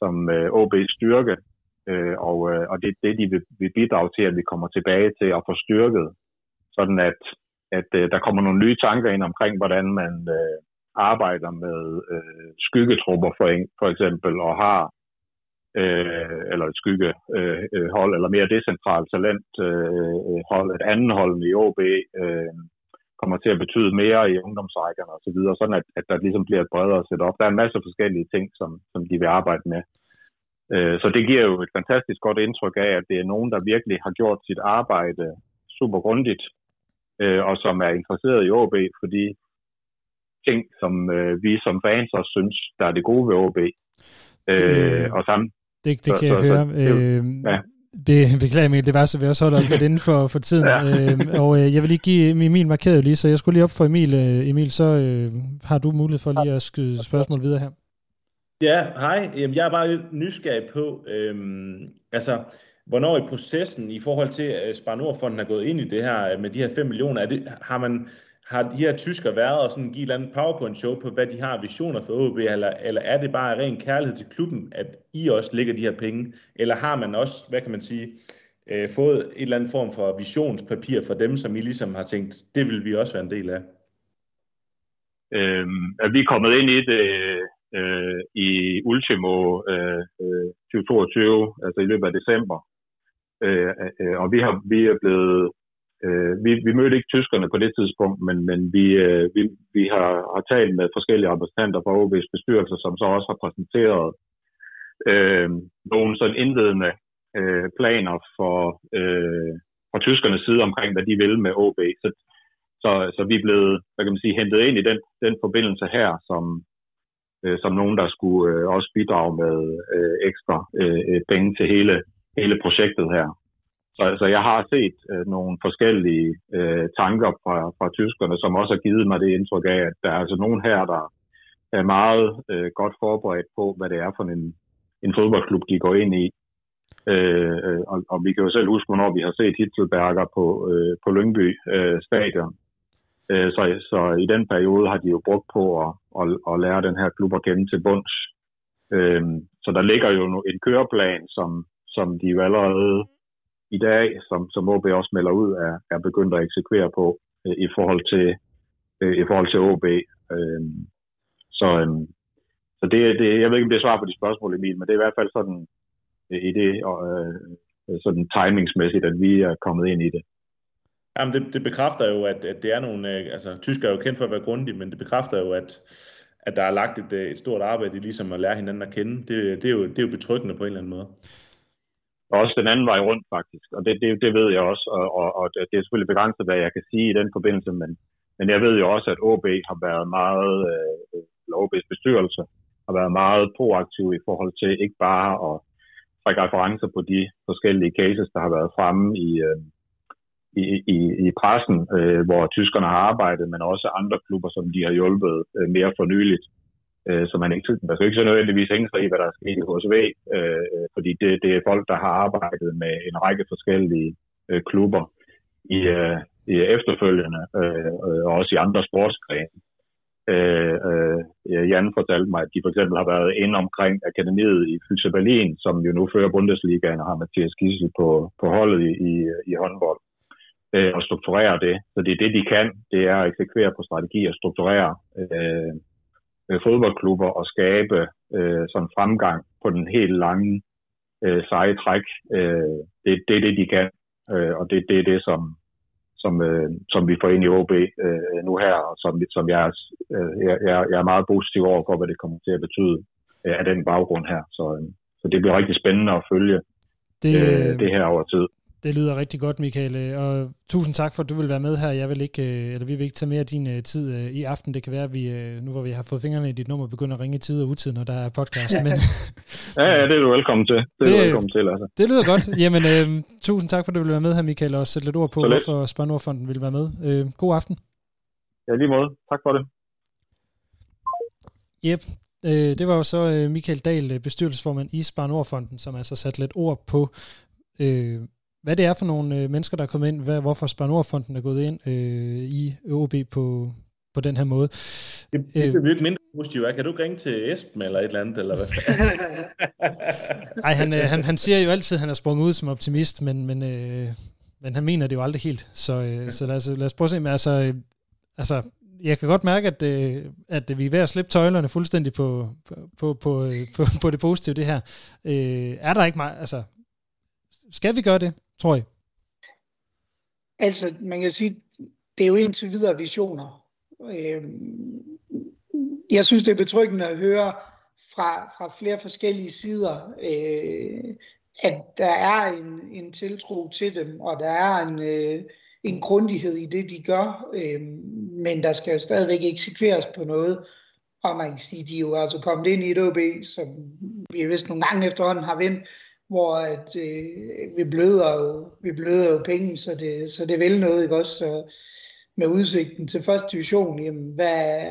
som øh, OB's styrke, Øh, og øh, og det er det, de vil, vil bidrage til, at vi kommer tilbage til at få styrket, sådan at, at øh, der kommer nogle nye tanker ind omkring, hvordan man øh, arbejder med øh, skyggetrupper for, for eksempel, og har øh, eller et skyggehold, øh, øh eller mere decentralt talenthold, øh, øh, hold, et andet hold i OB, øh, kommer til at betyde mere i ungdomsrækkerne osv., så videre, sådan at, at der ligesom bliver et bredere setup. Der er en masse forskellige ting, som, som de vil arbejde med. Øh, så det giver jo et fantastisk godt indtryk af, at det er nogen, der virkelig har gjort sit arbejde super grundigt, øh, og som er interesseret i OB, fordi ting, som øh, vi som fans også synes, der er det gode ved OB. Øh, og sammen. Det, det så, kan jeg så, høre. Så, øh, ja. Det beklager mig, det var så vi også holder os lidt inden for, for tiden. ja. øh, og øh, jeg vil lige give Emil markeret lige, så jeg skulle lige op for Emil. Øh, Emil, så øh, har du mulighed for lige at skyde spørgsmål videre her. Ja, hej. Jamen, jeg er bare lidt nysgerrig på, øhm, altså, hvornår i processen i forhold til, at Spar Nordfonden er gået ind i det her med de her 5 millioner, er det, har man har de her tysker været og sådan give et eller PowerPoint-show på, hvad de har visioner for OB, eller, eller er det bare ren kærlighed til klubben, at I også lægger de her penge? Eller har man også, hvad kan man sige, øh, fået et eller andet form for visionspapir for dem, som I ligesom har tænkt, det vil vi også være en del af? Øhm, at vi er kommet ind i det øh, i ultimo øh, øh 2022, altså i løbet af december. Øh, øh, og vi, har, vi er blevet øh, vi, vi mødte ikke tyskerne på det tidspunkt, men, men vi, øh, vi, vi har, har talt med forskellige repræsentanter fra OB's bestyrelse, som så også har præsenteret øh, nogle sådan indledende øh, planer for, øh, fra tyskernes side omkring, hvad de vil med OB. Så, så, så vi er blevet hvad kan man sige, hentet ind i den, den forbindelse her, som, øh, som nogen, der skulle øh, også bidrage med øh, ekstra øh, øh penge til hele, hele projektet her. Så altså, jeg har set øh, nogle forskellige øh, tanker fra, fra tyskerne, som også har givet mig det indtryk af, at der er altså nogen her, der er meget øh, godt forberedt på, hvad det er for en, en fodboldklub, de går ind i. Øh, øh og, og vi kan jo selv huske, hvornår vi har set Hitzelberger på, øh, på Lyngby øh, stadion. Øh, så, så i den periode har de jo brugt på at, at, at lære den her klub at kende til bunds. Øh, så der ligger jo en køreplan, som, som de jo allerede i dag, som, som OB også melder ud, er, er begyndt at eksekvere på øh, i forhold til øh, i forhold til OB. Øh, så øh, så det, det, jeg ved ikke, om det er svar på de spørgsmål, Emil, men det er i hvert fald sådan øh, i det, øh, øh, sådan timingsmæssigt, at vi er kommet ind i det. Jamen, det, det bekræfter jo, at, at det er nogle, øh, altså tysker er jo kendt for at være grundige, men det bekræfter jo, at, at der er lagt et, øh, et stort arbejde i ligesom at lære hinanden at kende. Det, det, er jo, det er jo betryggende på en eller anden måde. Også den anden vej rundt, faktisk. Og det, det, det ved jeg også, og, og, og det er selvfølgelig begrænset, hvad jeg kan sige i den forbindelse, men, men jeg ved jo også, at OB har været meget, øh, eller OB's bestyrelse har været meget proaktiv i forhold til ikke bare at trække referencer på de forskellige cases, der har været fremme i, øh, i, i, i pressen, øh, hvor tyskerne har arbejdet, men også andre klubber, som de har hjulpet øh, mere for nyligt. Øh, så man, ikke, man skal ikke så nødvendigvis hænge sig i, hvad der er sket i HSV, øh, fordi det, det er folk, der har arbejdet med en række forskellige øh, klubber i, øh, i efterfølgende, øh, og også i andre sportsgrene. Øh, øh, Jan fortalte mig, at de for eksempel har været inde omkring akademiet i Fylse Berlin, som jo nu fører Bundesligaen og har Mathias Gissel på, på holdet i, i, i håndbold øh, og strukturere det. Så det er det, de kan, det er at eksekvere på strategi og strukturere øh, øh, fodboldklubber og skabe øh, sådan fremgang på den helt lange øh, seje træk. Øh, det, det er det, de kan, øh, og det, det er det, som, som, øh, som vi får ind i OB øh, nu her, og som, som jeg, øh, jeg, jeg er meget positiv over for, hvad det kommer til at betyde øh, af den baggrund her. Så, øh, så det bliver rigtig spændende at følge det, øh, det her over tid. Det lyder rigtig godt, Michael, øh, og tusind tak for, at du vil være med her. Jeg vil ikke, øh, eller vi vil ikke tage mere af din øh, tid i aften. Det kan være, at vi, nu hvor vi har fået fingrene i dit nummer, begynder at ringe i tid og utid, når der er podcast. Men... ja, ja, det er du velkommen til. Det, det er du velkommen til, altså. Det lyder godt. Jamen, øh, tusind tak for, at du vil være med her, Michael, og sætte lidt ord på, hvorfor Spar Nordfonden vil være med. Øh, god aften. Ja, lige måde. Tak for det. Yep, øh, det var jo så Michael Dahl, bestyrelsesformand i Spar Nordfonden, som altså sat lidt ord på øh, hvad det er for nogle øh, mennesker, der er kommet ind, hvad, hvorfor Spar Nordfonden er gået ind øh, i OB på, på den her måde. Det, det er virkelig mindre positivt. Kan du ringe til Esben eller et eller andet? Eller hvad? Ej, han, han, han siger jo altid, at han er sprunget ud som optimist, men, men, øh, men han mener det jo aldrig helt. Så, øh, så lad, os, lad os prøve at se. Men altså, øh, altså, jeg kan godt mærke, at, øh, at vi er ved at slippe tøjlerne fuldstændig på, på, på, øh, på, på det positive, det her. Øh, er der ikke meget, altså, skal vi gøre det, tror I? Altså, man kan sige, det er jo indtil videre visioner. Øh, jeg synes, det er betryggende at høre fra, fra flere forskellige sider, øh, at der er en, en tiltro til dem, og der er en, øh, en grundighed i det, de gør, øh, men der skal jo stadigvæk eksekveres på noget, og man kan sige, de er jo altså kommet ind i et OB, som vi vist nogle gange efterhånden har vendt, hvor at, øh, vi, bløder jo, vi bløder jo penge, så det, så det vil noget, ikke også? Så med udsigten til første division, jamen, hvad,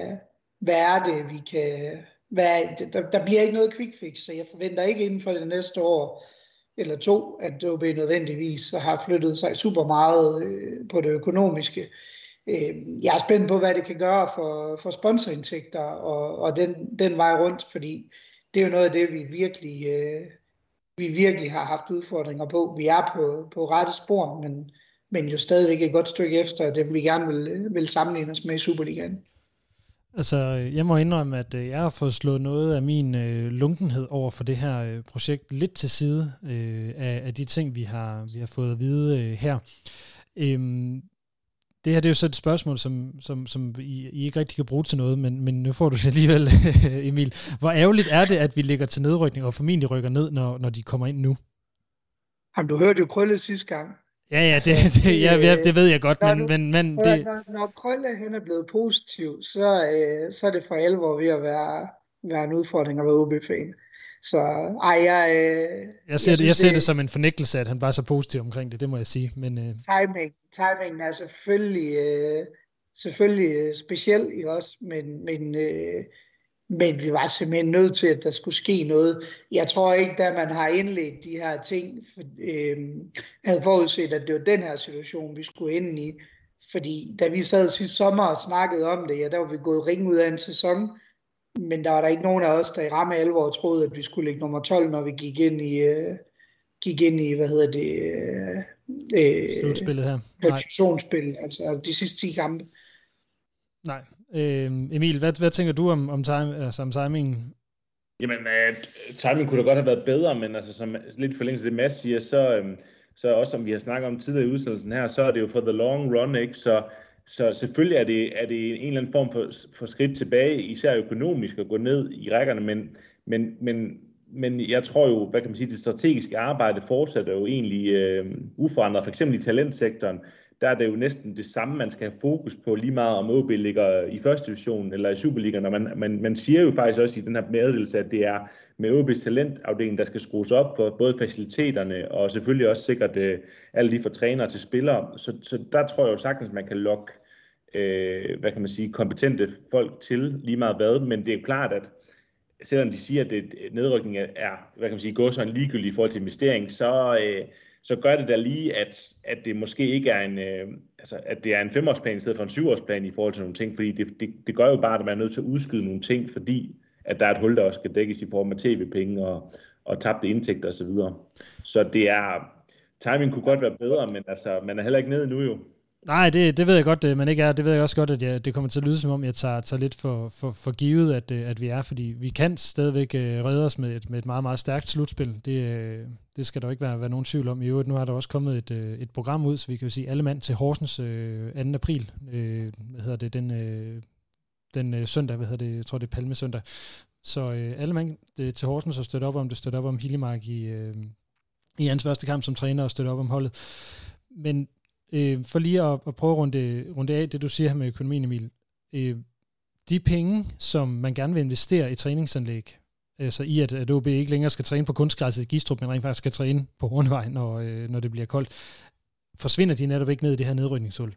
hvad er det, vi kan... Hvad, der, der bliver ikke noget quick fix, så jeg forventer ikke inden for det næste år eller to, at OB nødvendigvis har flyttet sig super meget øh, på det økonomiske. Øh, jeg er spændt på, hvad det kan gøre for, for sponsorindtægter og, og den, den vej rundt, fordi det er jo noget af det, vi virkelig, øh, vi virkelig har haft udfordringer på. Vi er på, på rette spor, men, men jo stadigvæk et godt stykke efter det, vi gerne vil, vil sammenligne os med i Superligaen. Altså, jeg må indrømme, at øh, jeg har fået slået noget af min øh, lunkenhed over for det her øh, projekt lidt til side øh, af, af de ting, vi har, vi har fået at vide øh, her. Øhm, det her det er jo så et spørgsmål, som, som, som I, I ikke rigtig kan bruge til noget, men, men nu får du det alligevel, Emil. Hvor ærgerligt er det, at vi ligger til nedrykning og formentlig rykker ned, når, når de kommer ind nu? Jamen, du hørte jo Krølle sidste gang. Ja, ja, det, det, ja, ja, det ved jeg godt, men, men, men det... Når, når Krølle han er blevet positiv, så, øh, så er det for alvor ved at være, være en udfordring at være OB-fan. Så ej, jeg... Øh, jeg ser, jeg, synes, jeg ser det, det som en fornægtelse, at han var så positiv omkring det, det må jeg sige. Men, øh... timing, timingen er selvfølgelig, øh, selvfølgelig øh, speciel, i os, men, men øh, men vi var simpelthen nødt til, at der skulle ske noget. Jeg tror ikke, da man har indledt de her ting, øh, havde forudset, at det var den her situation, vi skulle ind i. Fordi da vi sad sidste sommer og snakkede om det, ja, der var vi gået ring ud af en sæson, men der var der ikke nogen af os, der i ramme alvor troede, at vi skulle ligge nummer 12, når vi gik ind i, øh, gik ind i hvad hedder det, øh, øh slutspillet her. Kvalifikationsspil, altså de sidste 10 kampe. Nej, Øh, Emil, hvad, hvad tænker du om, om, time, altså om timingen? Jamen, uh, timingen kunne da godt have været bedre, men altså, som lidt forlængelse af det, Mads siger, så, um, så også som vi har snakket om tidligere i udsendelsen her, så er det jo for the long run, ikke? Så, så selvfølgelig er det, er det en eller anden form for, for skridt tilbage, især økonomisk, at gå ned i rækkerne, men, men, men, men jeg tror jo, hvad kan man sige, det strategiske arbejde fortsætter jo egentlig øh, uforandret, for eksempel i talentsektoren der er det jo næsten det samme, man skal have fokus på, lige meget om OB ligger i første division eller i Superligaen. Og man, man, man siger jo faktisk også i den her meddelelse, at det er med OB's talentafdeling, der skal skrues op for både faciliteterne og selvfølgelig også sikkert øh, alle de fra trænere til spillere. Så, så der tror jeg jo sagtens, man kan lokke øh, hvad kan man sige, kompetente folk til lige meget hvad, men det er jo klart, at selvom de siger, at det, nedrykning er, hvad kan man sige, gået sådan en ligegyldig i forhold til investering, så, øh, så gør det da lige, at, at det måske ikke er en, øh, altså, at det er en femårsplan i stedet for en syvårsplan i forhold til nogle ting, fordi det, det, det gør jo bare, at man er nødt til at udskyde nogle ting, fordi at der er et hul, der også skal dækkes i form af tv-penge og, og tabte indtægter osv. Så, videre. så det er, timing kunne godt være bedre, men altså, man er heller ikke nede nu jo. Nej, det, det ved jeg godt, øh, men man ikke er. Det ved jeg også godt, at jeg, det kommer til at lyde som om, jeg tager, tager lidt for, for, for givet, at, øh, at vi er, fordi vi kan stadigvæk øh, redde os med et, med et meget, meget stærkt slutspil. Det, det skal der ikke være, være nogen tvivl om. I øvrigt, nu har der også kommet et, et program ud, så vi kan jo sige alle mand til Horsens 2. april. Hvad hedder det? Den, den søndag, hvad hedder det? Jeg tror, det er Palmesøndag. Så alle mand det, til Horsens og støtte op om det, støtte op om Hillemark i, i hans første kamp som træner og støtte op om holdet. Men øh, for lige at, at prøve at runde, runde af det, du siger her med økonomien, Emil. Øh, de penge, som man gerne vil investere i træningsanlæg, altså i at, at OB ikke længere skal træne på kunstgræsset i Gistrup, men rent faktisk skal træne på Hornevej, når, øh, når det bliver koldt, forsvinder de netop ikke ned i det her nedrykningshul?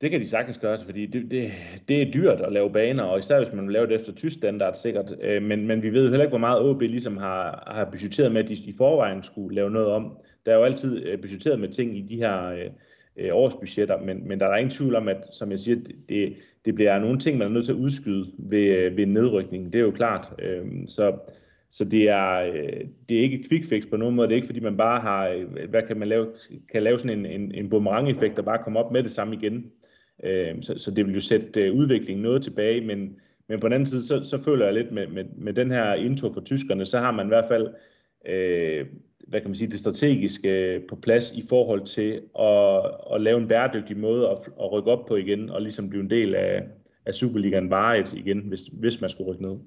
Det kan de sagtens gøre, fordi det, det, det er dyrt at lave baner, og især hvis man vil lave det efter tysk standard sikkert. Øh, men, men vi ved heller ikke, hvor meget OB ligesom har, har budgetteret med, at de i forvejen skulle lave noget om. Der er jo altid øh, budgetteret med ting i de her øh, øh, årsbudgetter, men, men der er ingen tvivl om, at som jeg siger, det, det bliver nogle ting, man er nødt til at udskyde ved, øh, ved nedrykning. Det er jo klart. Øh, så så det er, øh, det er ikke et quick fix på nogen måde. Det er ikke, fordi man bare har, øh, hvad kan man lave, kan lave sådan en, en, en boomerang-effekt, og bare komme op med det samme igen. Øh, så, så det vil jo sætte øh, udviklingen noget tilbage, men, men på den anden side, så, så føler jeg lidt med, med, med den her intro for tyskerne, så har man i hvert fald, øh, hvad kan man sige, det strategiske øh, på plads i forhold til at, at lave en bæredygtig måde at, at rykke op på igen, og ligesom blive en del af, af Superligaen varet igen, hvis, hvis man skulle rykke ned.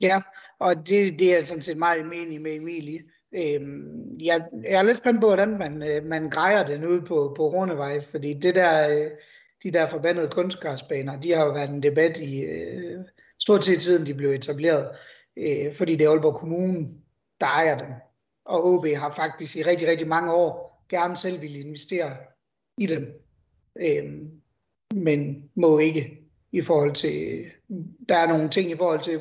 Ja, og det, det er sådan set meget menig med Emilie. Øhm, jeg, jeg er lidt spændt på, hvordan man, øh, man grejer den ude på, på Rundevej, fordi det der, øh, de der forbandede kunstgræsbaner, de har jo været en debat i øh, stort set siden de blev etableret, øh, fordi det er Aalborg Kommune, der ejer dem. Og OB har faktisk i rigtig, rigtig mange år gerne selv ville investere i dem, øh, men må ikke i forhold til, der er nogle ting i forhold til,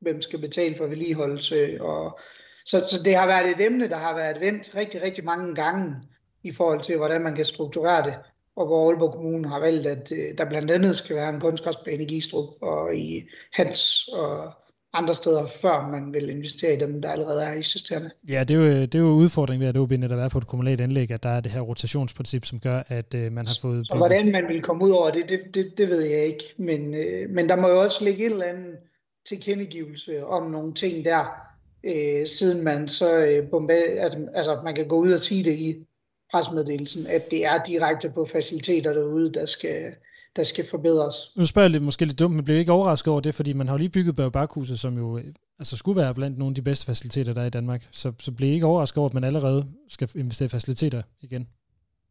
hvem skal betale for vedligeholdelse. Og, så, så det har været et emne, der har været vendt rigtig, rigtig mange gange i forhold til, hvordan man kan strukturere det. Og hvor Aalborg Kommune har valgt, at øh, der blandt andet skal være en kunstgræsbane i Gistrup og i Hans og andre steder, før man vil investere i dem, der allerede er eksisterende. Ja, det er jo, det er jo udfordringen ved, at OB netop er på et kommunalt anlæg, at der er det her rotationsprincip, som gør, at øh, man har fået... Så hvordan man vil komme ud over det, det, det, det ved jeg ikke. Men, øh, men der må jo også ligge et eller andet tilkendegivelse om nogle ting der, øh, siden man så øh, bombe, altså, altså man kan gå ud og sige det i presmeddelelsen, at det er direkte på faciliteter derude, der skal, der skal forbedres. Nu spørger jeg lidt, måske lidt dumt, men bliver ikke overrasket over det, fordi man har jo lige bygget Børge Bakhuset, som jo altså skulle være blandt nogle af de bedste faciliteter, der er i Danmark. Så, så bliver ikke overrasket over, at man allerede skal investere i faciliteter igen.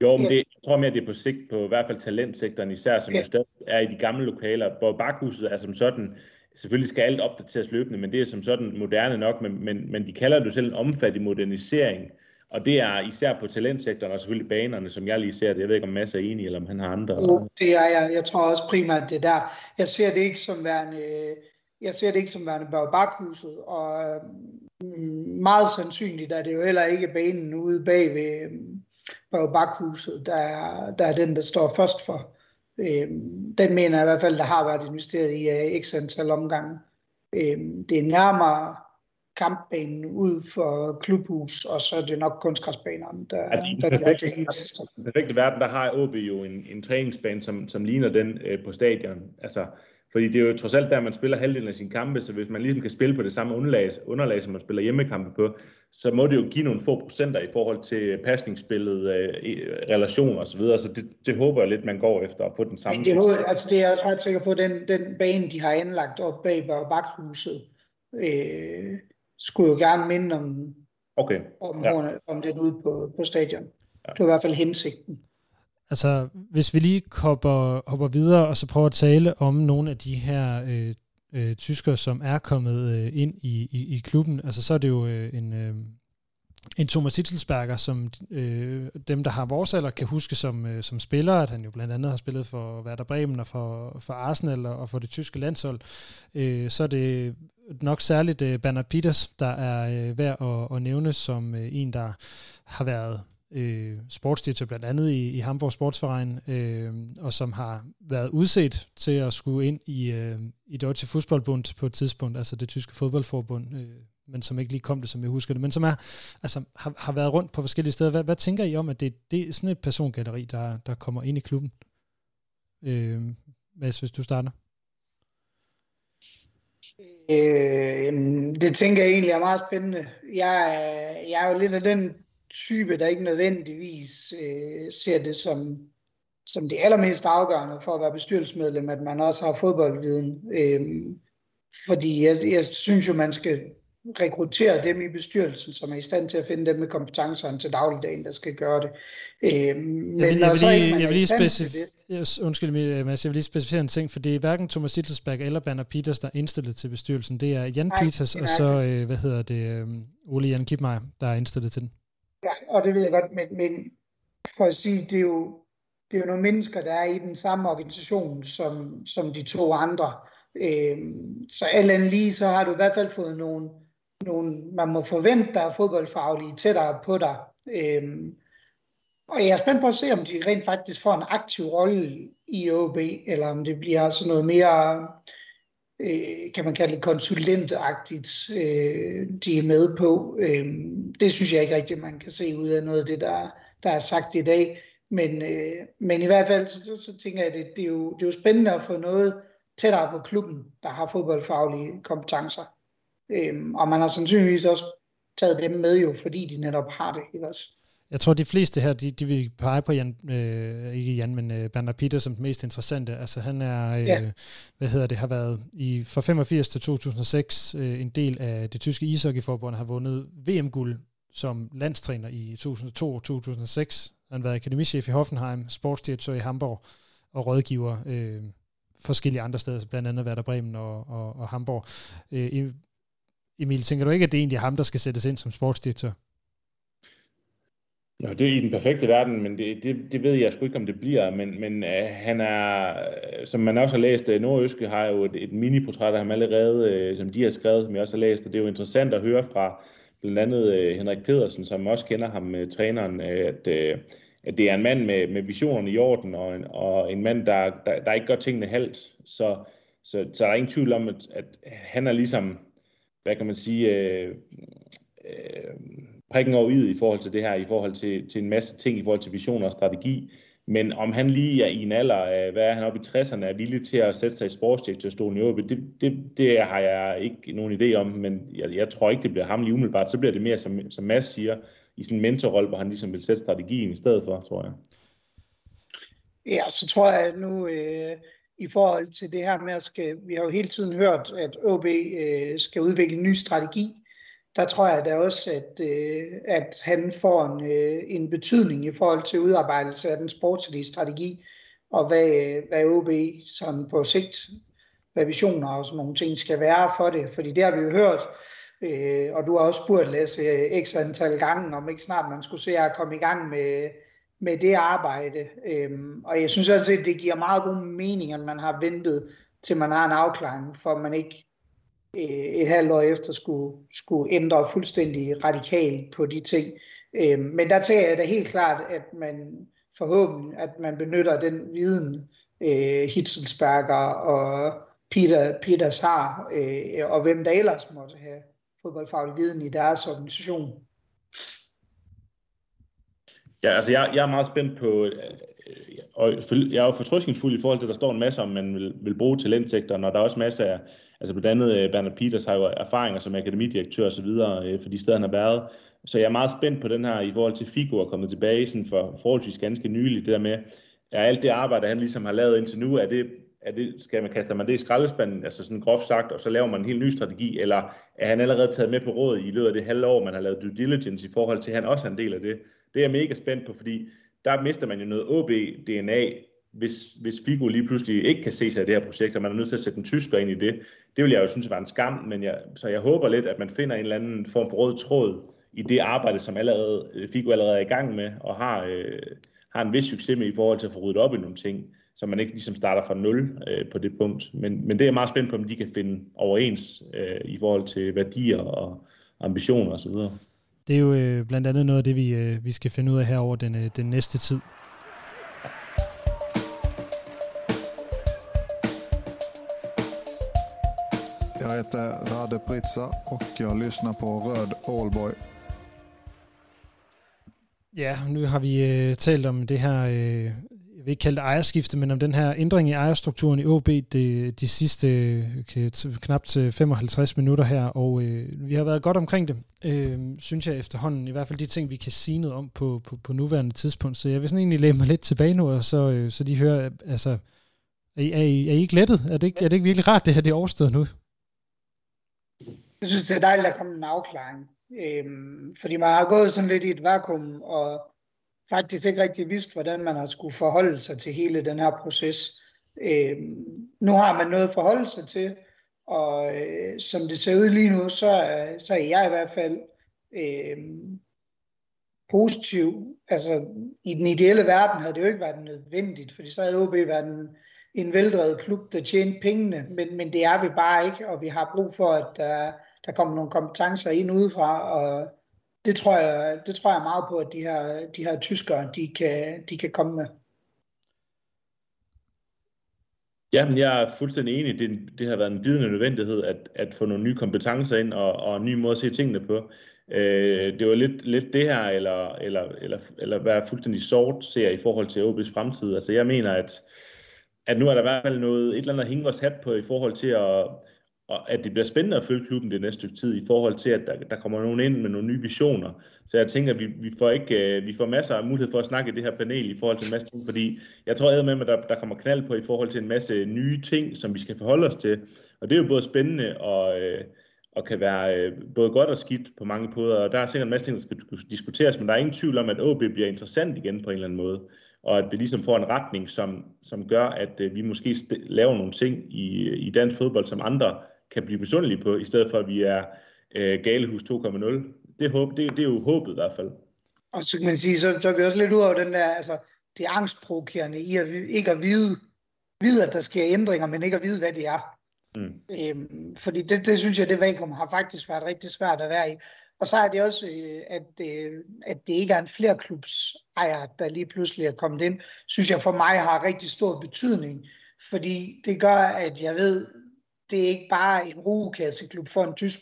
Jo, men det, jeg tror mere, det er på sigt på i hvert fald talentsektoren, især som ja. jo stadig er i de gamle lokaler. Borg Bakhuset er som sådan Selvfølgelig skal alt opdateres løbende, men det er som sådan moderne nok, men, men, men de kalder det jo selv en omfattende modernisering, og det er især på talentsektoren og selvfølgelig banerne, som jeg lige ser det. Jeg ved ikke, om Mads er enig, eller om han har andre. Jo, det er jeg. Jeg tror også primært det der. Jeg ser det ikke som værende, jeg ser det ikke som værende Bakhuset, og mm, meget sandsynligt er det jo heller ikke banen ude bag ved Bakhuset, der er, der er den, der står først for Øh, den mener jeg i hvert fald, der har været investeret i uh, x antal omgange. Øh, det er nærmere kampbanen ud for klubhus, og så er det nok kunstgræsbanerne, der, altså, der perfekt, gør det hele. I den perfekte verden, der har OB jo en, en træningsbane, som, som ligner den øh, på stadion. Altså, fordi det er jo trods alt der, man spiller halvdelen af sine kampe, så hvis man ligesom kan spille på det samme underlag, underlag som man spiller hjemmekampe på, så må det jo give nogle få procenter i forhold til pasningsspillet, øh, relationer osv., så, så det, det håber jeg lidt, man går efter at få den samme. Det, er, altså det er jeg ret sikker på, den, den bane, de har anlagt op bag bakhuset, øh, skulle jo gerne minde om, okay. om, ja. om den ude på, på stadion. Ja. Det var i hvert fald hensigten. Altså, hvis vi lige hopper, hopper videre, og så prøver at tale om nogle af de her øh, øh, tyskere, som er kommet øh, ind i, i, i klubben, altså så er det jo øh, en, øh, en Thomas Hitzelsberger, som øh, dem, der har vores alder, kan huske som, øh, som spiller, at han jo blandt andet har spillet for Werder Bremen og for, for Arsenal og for det tyske landshold. Øh, så er det nok særligt øh, Bernard Peters, der er øh, værd at, at nævne som øh, en, der har været øh, sportsdirektør blandt andet i, i Hamburg Sportsverein, øh, og som har været udset til at skulle ind i, øh, i Deutsche Fußballbund på et tidspunkt, altså det tyske fodboldforbund, øh, men som ikke lige kom det, som jeg husker det, men som er, altså, har, har været rundt på forskellige steder. Hvad, hvad tænker I om, at det, det er sådan et persongalleri, der, der kommer ind i klubben? Øh, Mads, hvis du starter. Øh, det tænker jeg egentlig er meget spændende. Jeg, jeg er jo lidt af den type, der ikke nødvendigvis øh, ser det som, som det allermest afgørende for at være bestyrelsesmedlem, at man også har fodboldviden. Øh, fordi jeg, jeg synes jo, man skal rekruttere dem i bestyrelsen, som er i stand til at finde dem med kompetencerne til dagligdagen, der skal gøre det. Øh, men jeg vil, jeg vil lige, jeg vil lige specif- undskyld mig, Mads, jeg vil lige specificere en ting, for det er hverken Thomas Hittelsberg eller Banner Peters, der er indstillet til bestyrelsen. Det er Jan Nej, Peters, og så, øh, hvad hedder det, øh, Ole Jan Kipmeier, der er indstillet til den. Ja, og det ved jeg godt, men, men for at sige, det er jo, det er jo nogle mennesker, der er i den samme organisation som, som de to andre. Øhm, så alt andet lige, så har du i hvert fald fået nogle, nogle man må forvente, der er fodboldfaglige tættere på dig. Øhm, og jeg er spændt på at se, om de rent faktisk får en aktiv rolle i OB, eller om det bliver sådan noget mere, øh, kan man kalde det konsulentagtigt, øh, de er med på. Øh, det synes jeg ikke rigtigt, man kan se ud af noget af det, der, der er sagt i dag. Men, øh, men i hvert fald, så, så tænker jeg, at det, det, er jo, det er jo spændende at få noget tættere på klubben, der har fodboldfaglige kompetencer. Øhm, og man har sandsynligvis også taget dem med jo, fordi de netop har det, ikke også? Jeg tror, de fleste her, de, de vil pege på Jan, øh, ikke Jan, men øh, Bernard Peter som den mest interessante. Altså han er, øh, ja. hvad hedder det, har været i fra 85 til 2006 øh, en del af det tyske ishockeyforbund, har vundet VM-guld som landstræner i 2002 og 2006. Han har været akademichef i Hoffenheim, sportsdirektør i Hamburg og rådgiver øh, forskellige andre steder, blandt andet Werder Bremen og, og, og Hamburg. Øh, Emil, tænker du ikke, at det er ham, der skal sættes ind som sportsdirektør? Ja, det er i den perfekte verden, men det, det, det ved jeg sgu ikke, om det bliver. Men, men øh, han er, øh, som man også har læst, øh, Nordøske har jo et, et mini-portræt af ham allerede, øh, som de har skrevet, som jeg også har læst, og det er jo interessant at høre fra blandt andet øh, Henrik Pedersen, som også kender ham, med træneren, øh, at, øh, at det er en mand med, med visionerne i orden, og en, og en mand, der, der, der ikke gør tingene halvt. Så, så, så der er ingen tvivl om, at, at han er ligesom, hvad kan man sige, øh, øh, prikken over i forhold til det her, i forhold til, til en masse ting, i forhold til visioner og strategi. Men om han lige er i en alder af, hvad er han oppe i 60'erne, er villig til at sætte sig i sportsdirektørstolen i OB, det, det, det har jeg ikke nogen idé om, men jeg, jeg tror ikke, det bliver ham lige umiddelbart. Så bliver det mere, som, som Mads siger, i sådan en mentorrolle, hvor han ligesom vil sætte strategien i stedet for, tror jeg. Ja, så tror jeg nu, øh, i forhold til det her med, at skal, vi har jo hele tiden hørt, at OB øh, skal udvikle en ny strategi. Der tror jeg da også, at, øh, at han får en, øh, en betydning i forhold til udarbejdelse af den sportslige strategi, og hvad, øh, hvad OB sådan på sigt, hvad visioner og sådan nogle ting skal være for det. Fordi det har vi jo hørt, øh, og du har også spurgt Lasse øh, x antal gange, om ikke snart man skulle se at komme i gang med, med det arbejde. Øhm, og jeg synes altid, at det giver meget god mening, at man har ventet, til man har en afklaring, for man ikke øh, et halvt år efter skulle, skulle ændre fuldstændig radikalt på de ting. Øhm, men der tager jeg da helt klart, at man forhåbentlig, at man benytter den viden, øh, Hitzelsberger og Peter, Peters har, øh, og hvem der ellers måtte have fodboldfaglig viden i deres organisation. Ja, altså jeg, jeg er meget spændt på, øh, øh, og jeg er jo fortrystningsfuld i forhold til, at der står en masse om, man vil, vil bruge talentsektoren, og der er også masser af, altså blandt andet øh, Bernard Peters har jo erfaringer som akademidirektør osv., for de steder, han har været. Så jeg er meget spændt på den her, i forhold til Figo er kommet tilbage sådan for forholdsvis ganske nylig, det der med, er alt det arbejde, han ligesom har lavet indtil nu, er det, er det, skal man kaste man det i skraldespanden, altså sådan groft sagt, og så laver man en helt ny strategi, eller er han allerede taget med på råd i løbet af det halve år, man har lavet due diligence i forhold til, at han også er en del af det. Det er jeg mega spændt på, fordi der mister man jo noget OB-DNA, hvis, hvis Figo lige pludselig ikke kan se sig i det her projekt, og man er nødt til at sætte en tysker ind i det. Det vil jeg jo synes var en skam, men jeg, så jeg håber lidt, at man finder en eller anden form for rød tråd i det arbejde, som allerede, Figo allerede er i gang med, og har, øh, har en vis succes med i forhold til at få ryddet op i nogle ting, så man ikke ligesom starter fra nul øh, på det punkt. Men, men det er jeg meget spændt på, om de kan finde overens øh, i forhold til værdier og ambitioner osv. Det er jo øh, blandt andet noget af det, vi, øh, vi skal finde ud af her over den, øh, den næste tid. Jag heter Rade Pritsa och jag lyssnar på Röd Allboy. Ja, nu har vi øh, talt om det her øh, jeg vil ikke kalde det ejerskifte, men om den her ændring i ejerstrukturen i OB det, de sidste okay, knap til 55 minutter her, og øh, vi har været godt omkring det, øh, synes jeg efterhånden, i hvert fald de ting, vi kan sige noget om på, på, på nuværende tidspunkt, så jeg vil sådan egentlig lægge mig lidt tilbage nu, og så, øh, så de hører, altså, er I, er, I, er I ikke lettet? Er det ikke, er det ikke virkelig rart, det her det er overstået nu? Jeg synes, det er dejligt, at der kommer en afklaring. Øhm, fordi man har gået sådan lidt i et vakuum, og faktisk ikke rigtig vidst, hvordan man har skulle forholde sig til hele den her proces. Øh, nu har man noget at forholde sig til, og øh, som det ser ud lige nu, så, så er jeg i hvert fald øh, positiv. Altså, i den ideelle verden havde det jo ikke været nødvendigt, fordi så havde OB været en, en veldrevet klub, der tjente pengene, men, men det er vi bare ikke, og vi har brug for, at der, der kommer nogle kompetencer ind udefra, og det, tror jeg, det tror jeg meget på, at de her, de her tyskere, de kan, de kan komme med. Ja, men jeg er fuldstændig enig. Det, det har været en bidende nødvendighed at, at få nogle nye kompetencer ind og, og en ny måde at se tingene på. Øh, det var lidt, lidt det her, eller, eller, eller, eller være fuldstændig sort ser i forhold til OB's fremtid. Altså jeg mener, at, at nu er der i hvert fald noget, et eller andet at hænge vores hat på i forhold til at, og at det bliver spændende at følge klubben det næste stykke tid i forhold til, at der, der kommer nogen ind med nogle nye visioner. Så jeg tænker, at vi, vi, får ikke, uh, vi får masser af mulighed for at snakke i det her panel i forhold til en masse ting, fordi jeg tror med, at der, der kommer knald på i forhold til en masse nye ting, som vi skal forholde os til. Og det er jo både spændende og, uh, og kan være uh, både godt og skidt på mange måder. Og der er sikkert en masse ting, der skal diskuteres, men der er ingen tvivl om, at OB bliver interessant igen på en eller anden måde og at vi ligesom får en retning, som, som gør, at uh, vi måske laver nogle ting i, i dansk fodbold, som andre kan blive misundelige på, i stedet for at vi er øh, galehus 2.0. Det, håb, det, det er jo håbet i hvert fald. Og så kan man sige, så, så er vi også lidt ud over den der, altså, det angstprovokerende i at ikke at vide, vide, at der sker ændringer, men ikke at vide, hvad det er. Mm. Øhm, fordi det, det synes jeg, det vakuum har faktisk været rigtig svært at være i. Og så er det også, øh, at, øh, at det ikke er en flerklubs ejer, der lige pludselig er kommet ind, synes jeg for mig har rigtig stor betydning. Fordi det gør, at jeg ved, det er ikke bare en rugekasseklub for en tysk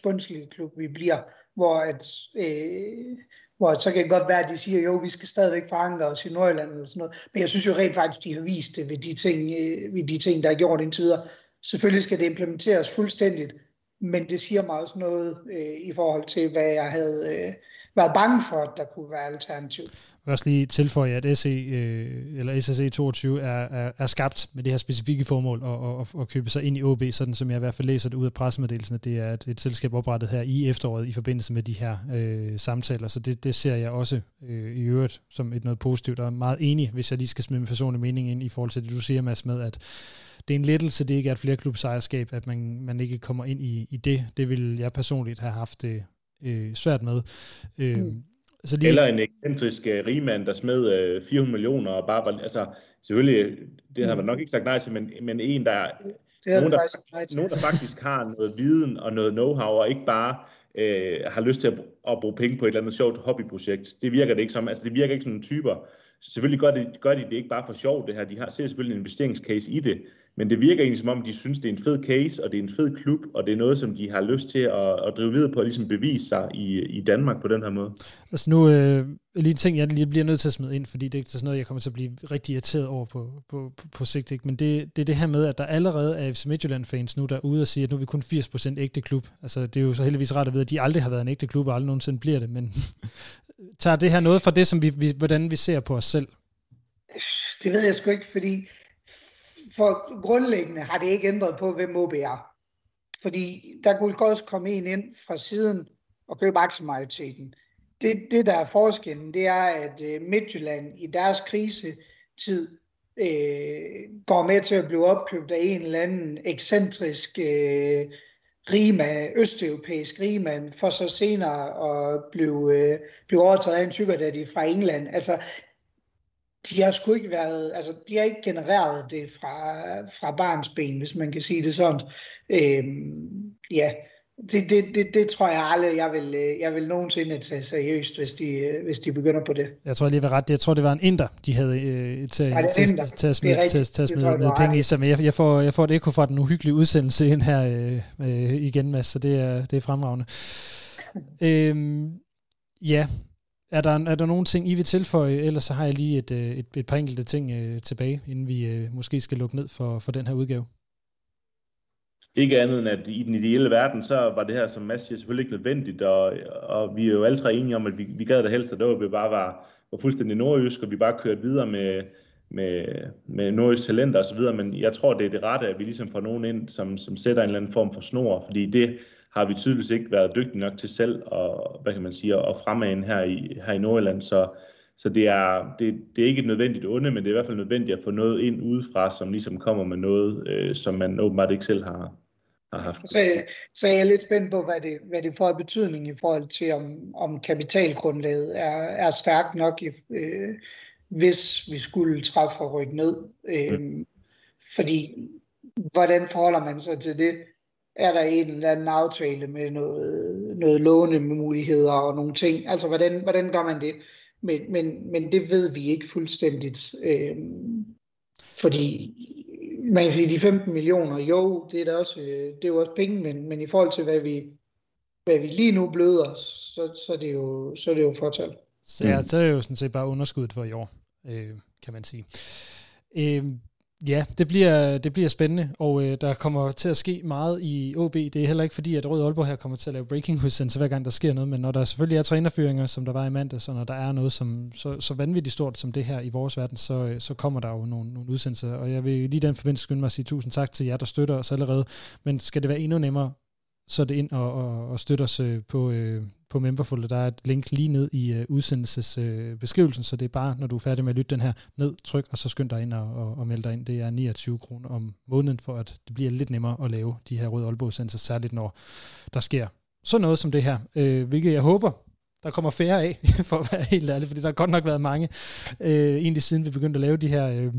klub, vi bliver, hvor, at, øh, hvor så kan det godt være, at de siger, jo, vi skal stadigvæk forankre os i Nordjylland eller sådan noget. Men jeg synes jo rent faktisk, de har vist det ved de ting, øh, ved de ting der er gjort indtil videre. Selvfølgelig skal det implementeres fuldstændigt, men det siger mig også noget øh, i forhold til, hvad jeg havde øh, været bange for, at der kunne være alternativ. Jeg vil også lige tilføje, at SE, øh, eller SSE 22 er, er, er skabt med det her specifikke formål at, at, at købe sig ind i OB, sådan som jeg i hvert fald læser det ud af pressemeddelelsen, at det er et, et selskab oprettet her i efteråret i forbindelse med de her øh, samtaler. Så det, det ser jeg også øh, i øvrigt som et noget positivt, og er meget enig, hvis jeg lige skal smide min personlige mening ind i forhold til det, du siger, Mads, med at det er en lettelse, det ikke er et flerklubsejerskab, at man, man ikke kommer ind i, i det. Det vil jeg personligt have haft det øh, svært med. Øh, mm. Så lige... Eller en ekscentrisk uh, rigmand, der smed uh, 400 millioner og bare var, altså selvfølgelig, det havde man nok ikke sagt nej til, men, men en, der, det nogen, der, faktisk, nogen, der faktisk har noget viden og noget know-how, og ikke bare uh, har lyst til at, at bruge penge på et eller andet sjovt hobbyprojekt. Det virker det ikke som. Altså det virker ikke som nogle typer. Så selvfølgelig gør, det, gør de det ikke bare for sjov, det her. De har, ser selvfølgelig en investeringscase i det, men det virker egentlig som om, de synes, det er en fed case, og det er en fed klub, og det er noget, som de har lyst til at, at drive videre på, og ligesom bevise sig i, i Danmark på den her måde. Altså nu, øh, lige en ting, jeg lige bliver nødt til at smide ind, fordi det er ikke sådan noget, jeg kommer til at blive rigtig irriteret over på, på, på, på sigt, ikke? men det, det er det her med, at der allerede er FC Midtjylland-fans nu, der er ude og siger, at nu er vi kun 80% ægte klub. Altså det er jo så heldigvis ret at vide, at de aldrig har været en ægte klub, og aldrig nogensinde bliver det, men tager det her noget fra det, som vi, vi, hvordan vi ser på os selv? Det ved jeg sgu ikke, fordi for grundlæggende har det ikke ændret på, hvem OB er. Fordi der kunne også komme en ind fra siden og købe aktiemajoriteten. Det, det der er forskellen, det er, at øh, Midtjylland i deres krisetid øh, går med til at blive opkøbt af en eller anden ekscentrisk øh, rigmand, østeuropæisk rigmand, for så senere at blive, øh, blive overtaget af en tykkerdaddy fra England. Altså, de har sgu ikke været, altså de har ikke genereret det fra, fra barns ben, hvis man kan sige det sådan. Øhm, ja, det, det, det, det tror jeg aldrig, jeg vil, jeg vil nogensinde tage seriøst, hvis de, hvis de begynder på det. Jeg tror lige, var ret. Jeg tror, det var en inder, de havde øh, til, ja, til, til, til at smide, til, til at smide med penge i sig. Men jeg, jeg, får, jeg får et ekko fra den uhyggelige udsendelse ind her øh, øh, igen, Mads, så det er, det er fremragende. øhm, ja, er der, er der nogle ting, I vil tilføje? Ellers så har jeg lige et, øh, et, et par enkelte ting øh, tilbage, inden vi øh, måske skal lukke ned for, for den her udgave. Ikke andet end, at i den ideelle verden, så var det her, som Mads siger, selvfølgelig ikke nødvendigt, og, og vi er jo alle tre enige om, at vi, vi gad det helst, at det bare var, var fuldstændig nordjysk, og vi bare kørte videre med, med, med nordjysk talenter osv., men jeg tror, det er det rette, at vi ligesom får nogen ind, som, som sætter en eller anden form for snor, fordi det har vi tydeligvis ikke været dygtige nok til selv og hvad kan man sige, at fremme her i, her i Nordjylland. Så, så det, er, det, det er ikke et nødvendigt onde, men det er i hvert fald nødvendigt at få noget ind udefra, som ligesom kommer med noget, øh, som man åbenbart ikke selv har, har haft. Så, så jeg er lidt spændt på, hvad det, hvad det får af betydning i forhold til, om, om kapitalgrundlaget er, er stærkt nok, i, øh, hvis vi skulle træffe for rykke ned. Øh, mm. Fordi, hvordan forholder man sig til det? Er der en eller anden aftale med noget, noget lånemuligheder og nogle ting. Altså, hvordan, hvordan gør man det? Men, men, men det ved vi ikke fuldstændigt. Øh, fordi man kan sige, de 15 millioner, jo, det er da også, øh, det er jo også penge, men, men i forhold til, hvad vi, hvad vi lige nu bløder, så, så, er det jo, så er det jo fortal. Så ja, så er det jo sådan set bare underskuddet for i år, øh, kan man sige. Øh, Ja, det bliver, det bliver spændende, og øh, der kommer til at ske meget i OB. Det er heller ikke fordi, at Rød Aalborg her kommer til at lave breaking udsendelse hver gang der sker noget, men når der selvfølgelig er trænerføringer, som der var i mandag, så når der er noget som, så, så vanvittigt stort som det her i vores verden, så, øh, så kommer der jo nogle, nogle udsendelser. Og jeg vil lige den forbindelse skynde mig at sige tusind tak til jer, der støtter os allerede. Men skal det være endnu nemmere, så er det ind og, og, og støtte os øh, på, øh, på Memberful. Der er et link lige ned i uh, udsendelsesbeskrivelsen, så det er bare, når du er færdig med at lytte den her, ned, tryk, og så skynd dig ind og, og, og meld dig ind. Det er 29 kroner om måneden, for at det bliver lidt nemmere at lave de her Røde Aalborg udsendelser, særligt når der sker sådan noget som det her, øh, hvilket jeg håber, der kommer færre af, for at være helt ærlig, fordi der har godt nok været mange, øh, egentlig siden vi begyndte at lave de her Øh,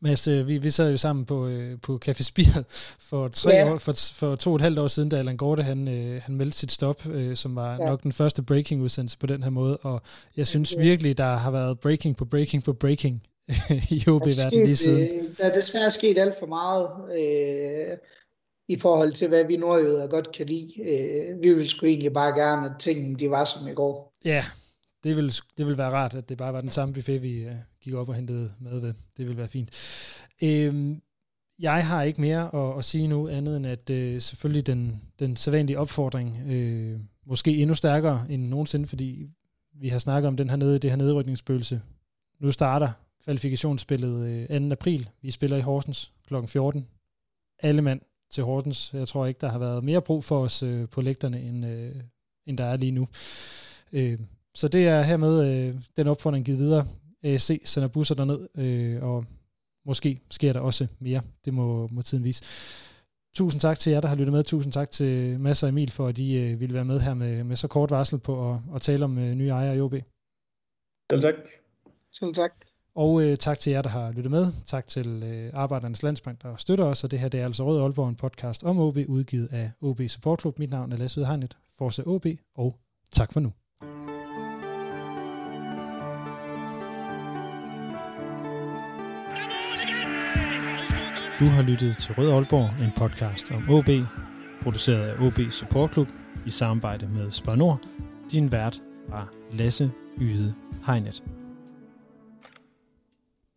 Mads, øh, vi, vi sad jo sammen på, øh, på Café Spir for, tre ja. år, for, for to og et halvt år siden, da Allan Gorte han, øh, han meldte sit stop, øh, som var ja. nok den første breaking-udsendelse på den her måde, og jeg synes ja. virkelig, der har været breaking på breaking på breaking i OB-verdenen lige siden. Der er desværre sket alt for meget øh, i forhold til, hvad vi nordjyder godt kan lide. Øh, vi ville sgu egentlig bare gerne, at tingene de var som i går. Ja, det vil, det vil være rart, at det bare var den samme buffet, vi øh, gik op og hentede mad ved. Det vil være fint. Øhm, jeg har ikke mere at, at sige nu, andet end at øh, selvfølgelig den, den sædvanlige opfordring, øh, måske endnu stærkere end nogensinde, fordi vi har snakket om den her nede, det her nedrykningsspøgelse. Nu starter kvalifikationsspillet øh, 2. april. Vi spiller i Horsens kl. 14. Alle mand til Horsens. Jeg tror ikke, der har været mere brug for os øh, på lægterne, end, øh, end der er lige nu. Øh, så det er hermed øh, den opfordring givet videre. ASC sender busser derned, øh, og måske sker der også mere. Det må, må tiden vise. Tusind tak til jer, der har lyttet med. Tusind tak til Mads og Emil, for at de øh, ville være med her med, med så kort varsel på at, at tale om øh, nye ejere i OB. Selv tak. Selv tak. Og øh, tak til jer, der har lyttet med. Tak til øh, Arbejdernes Landsbank, der støtter os. Og det her det er altså Rød Aalborg, en podcast om OB, udgivet af OB Support Club. Mit navn er Lasse Udhegnet. Forse OB, og tak for nu. Du har lyttet til Rød Aalborg, en podcast om OB, produceret af OB Support Club i samarbejde med Spar Nord. Din vært var Lasse Yde Hegnet.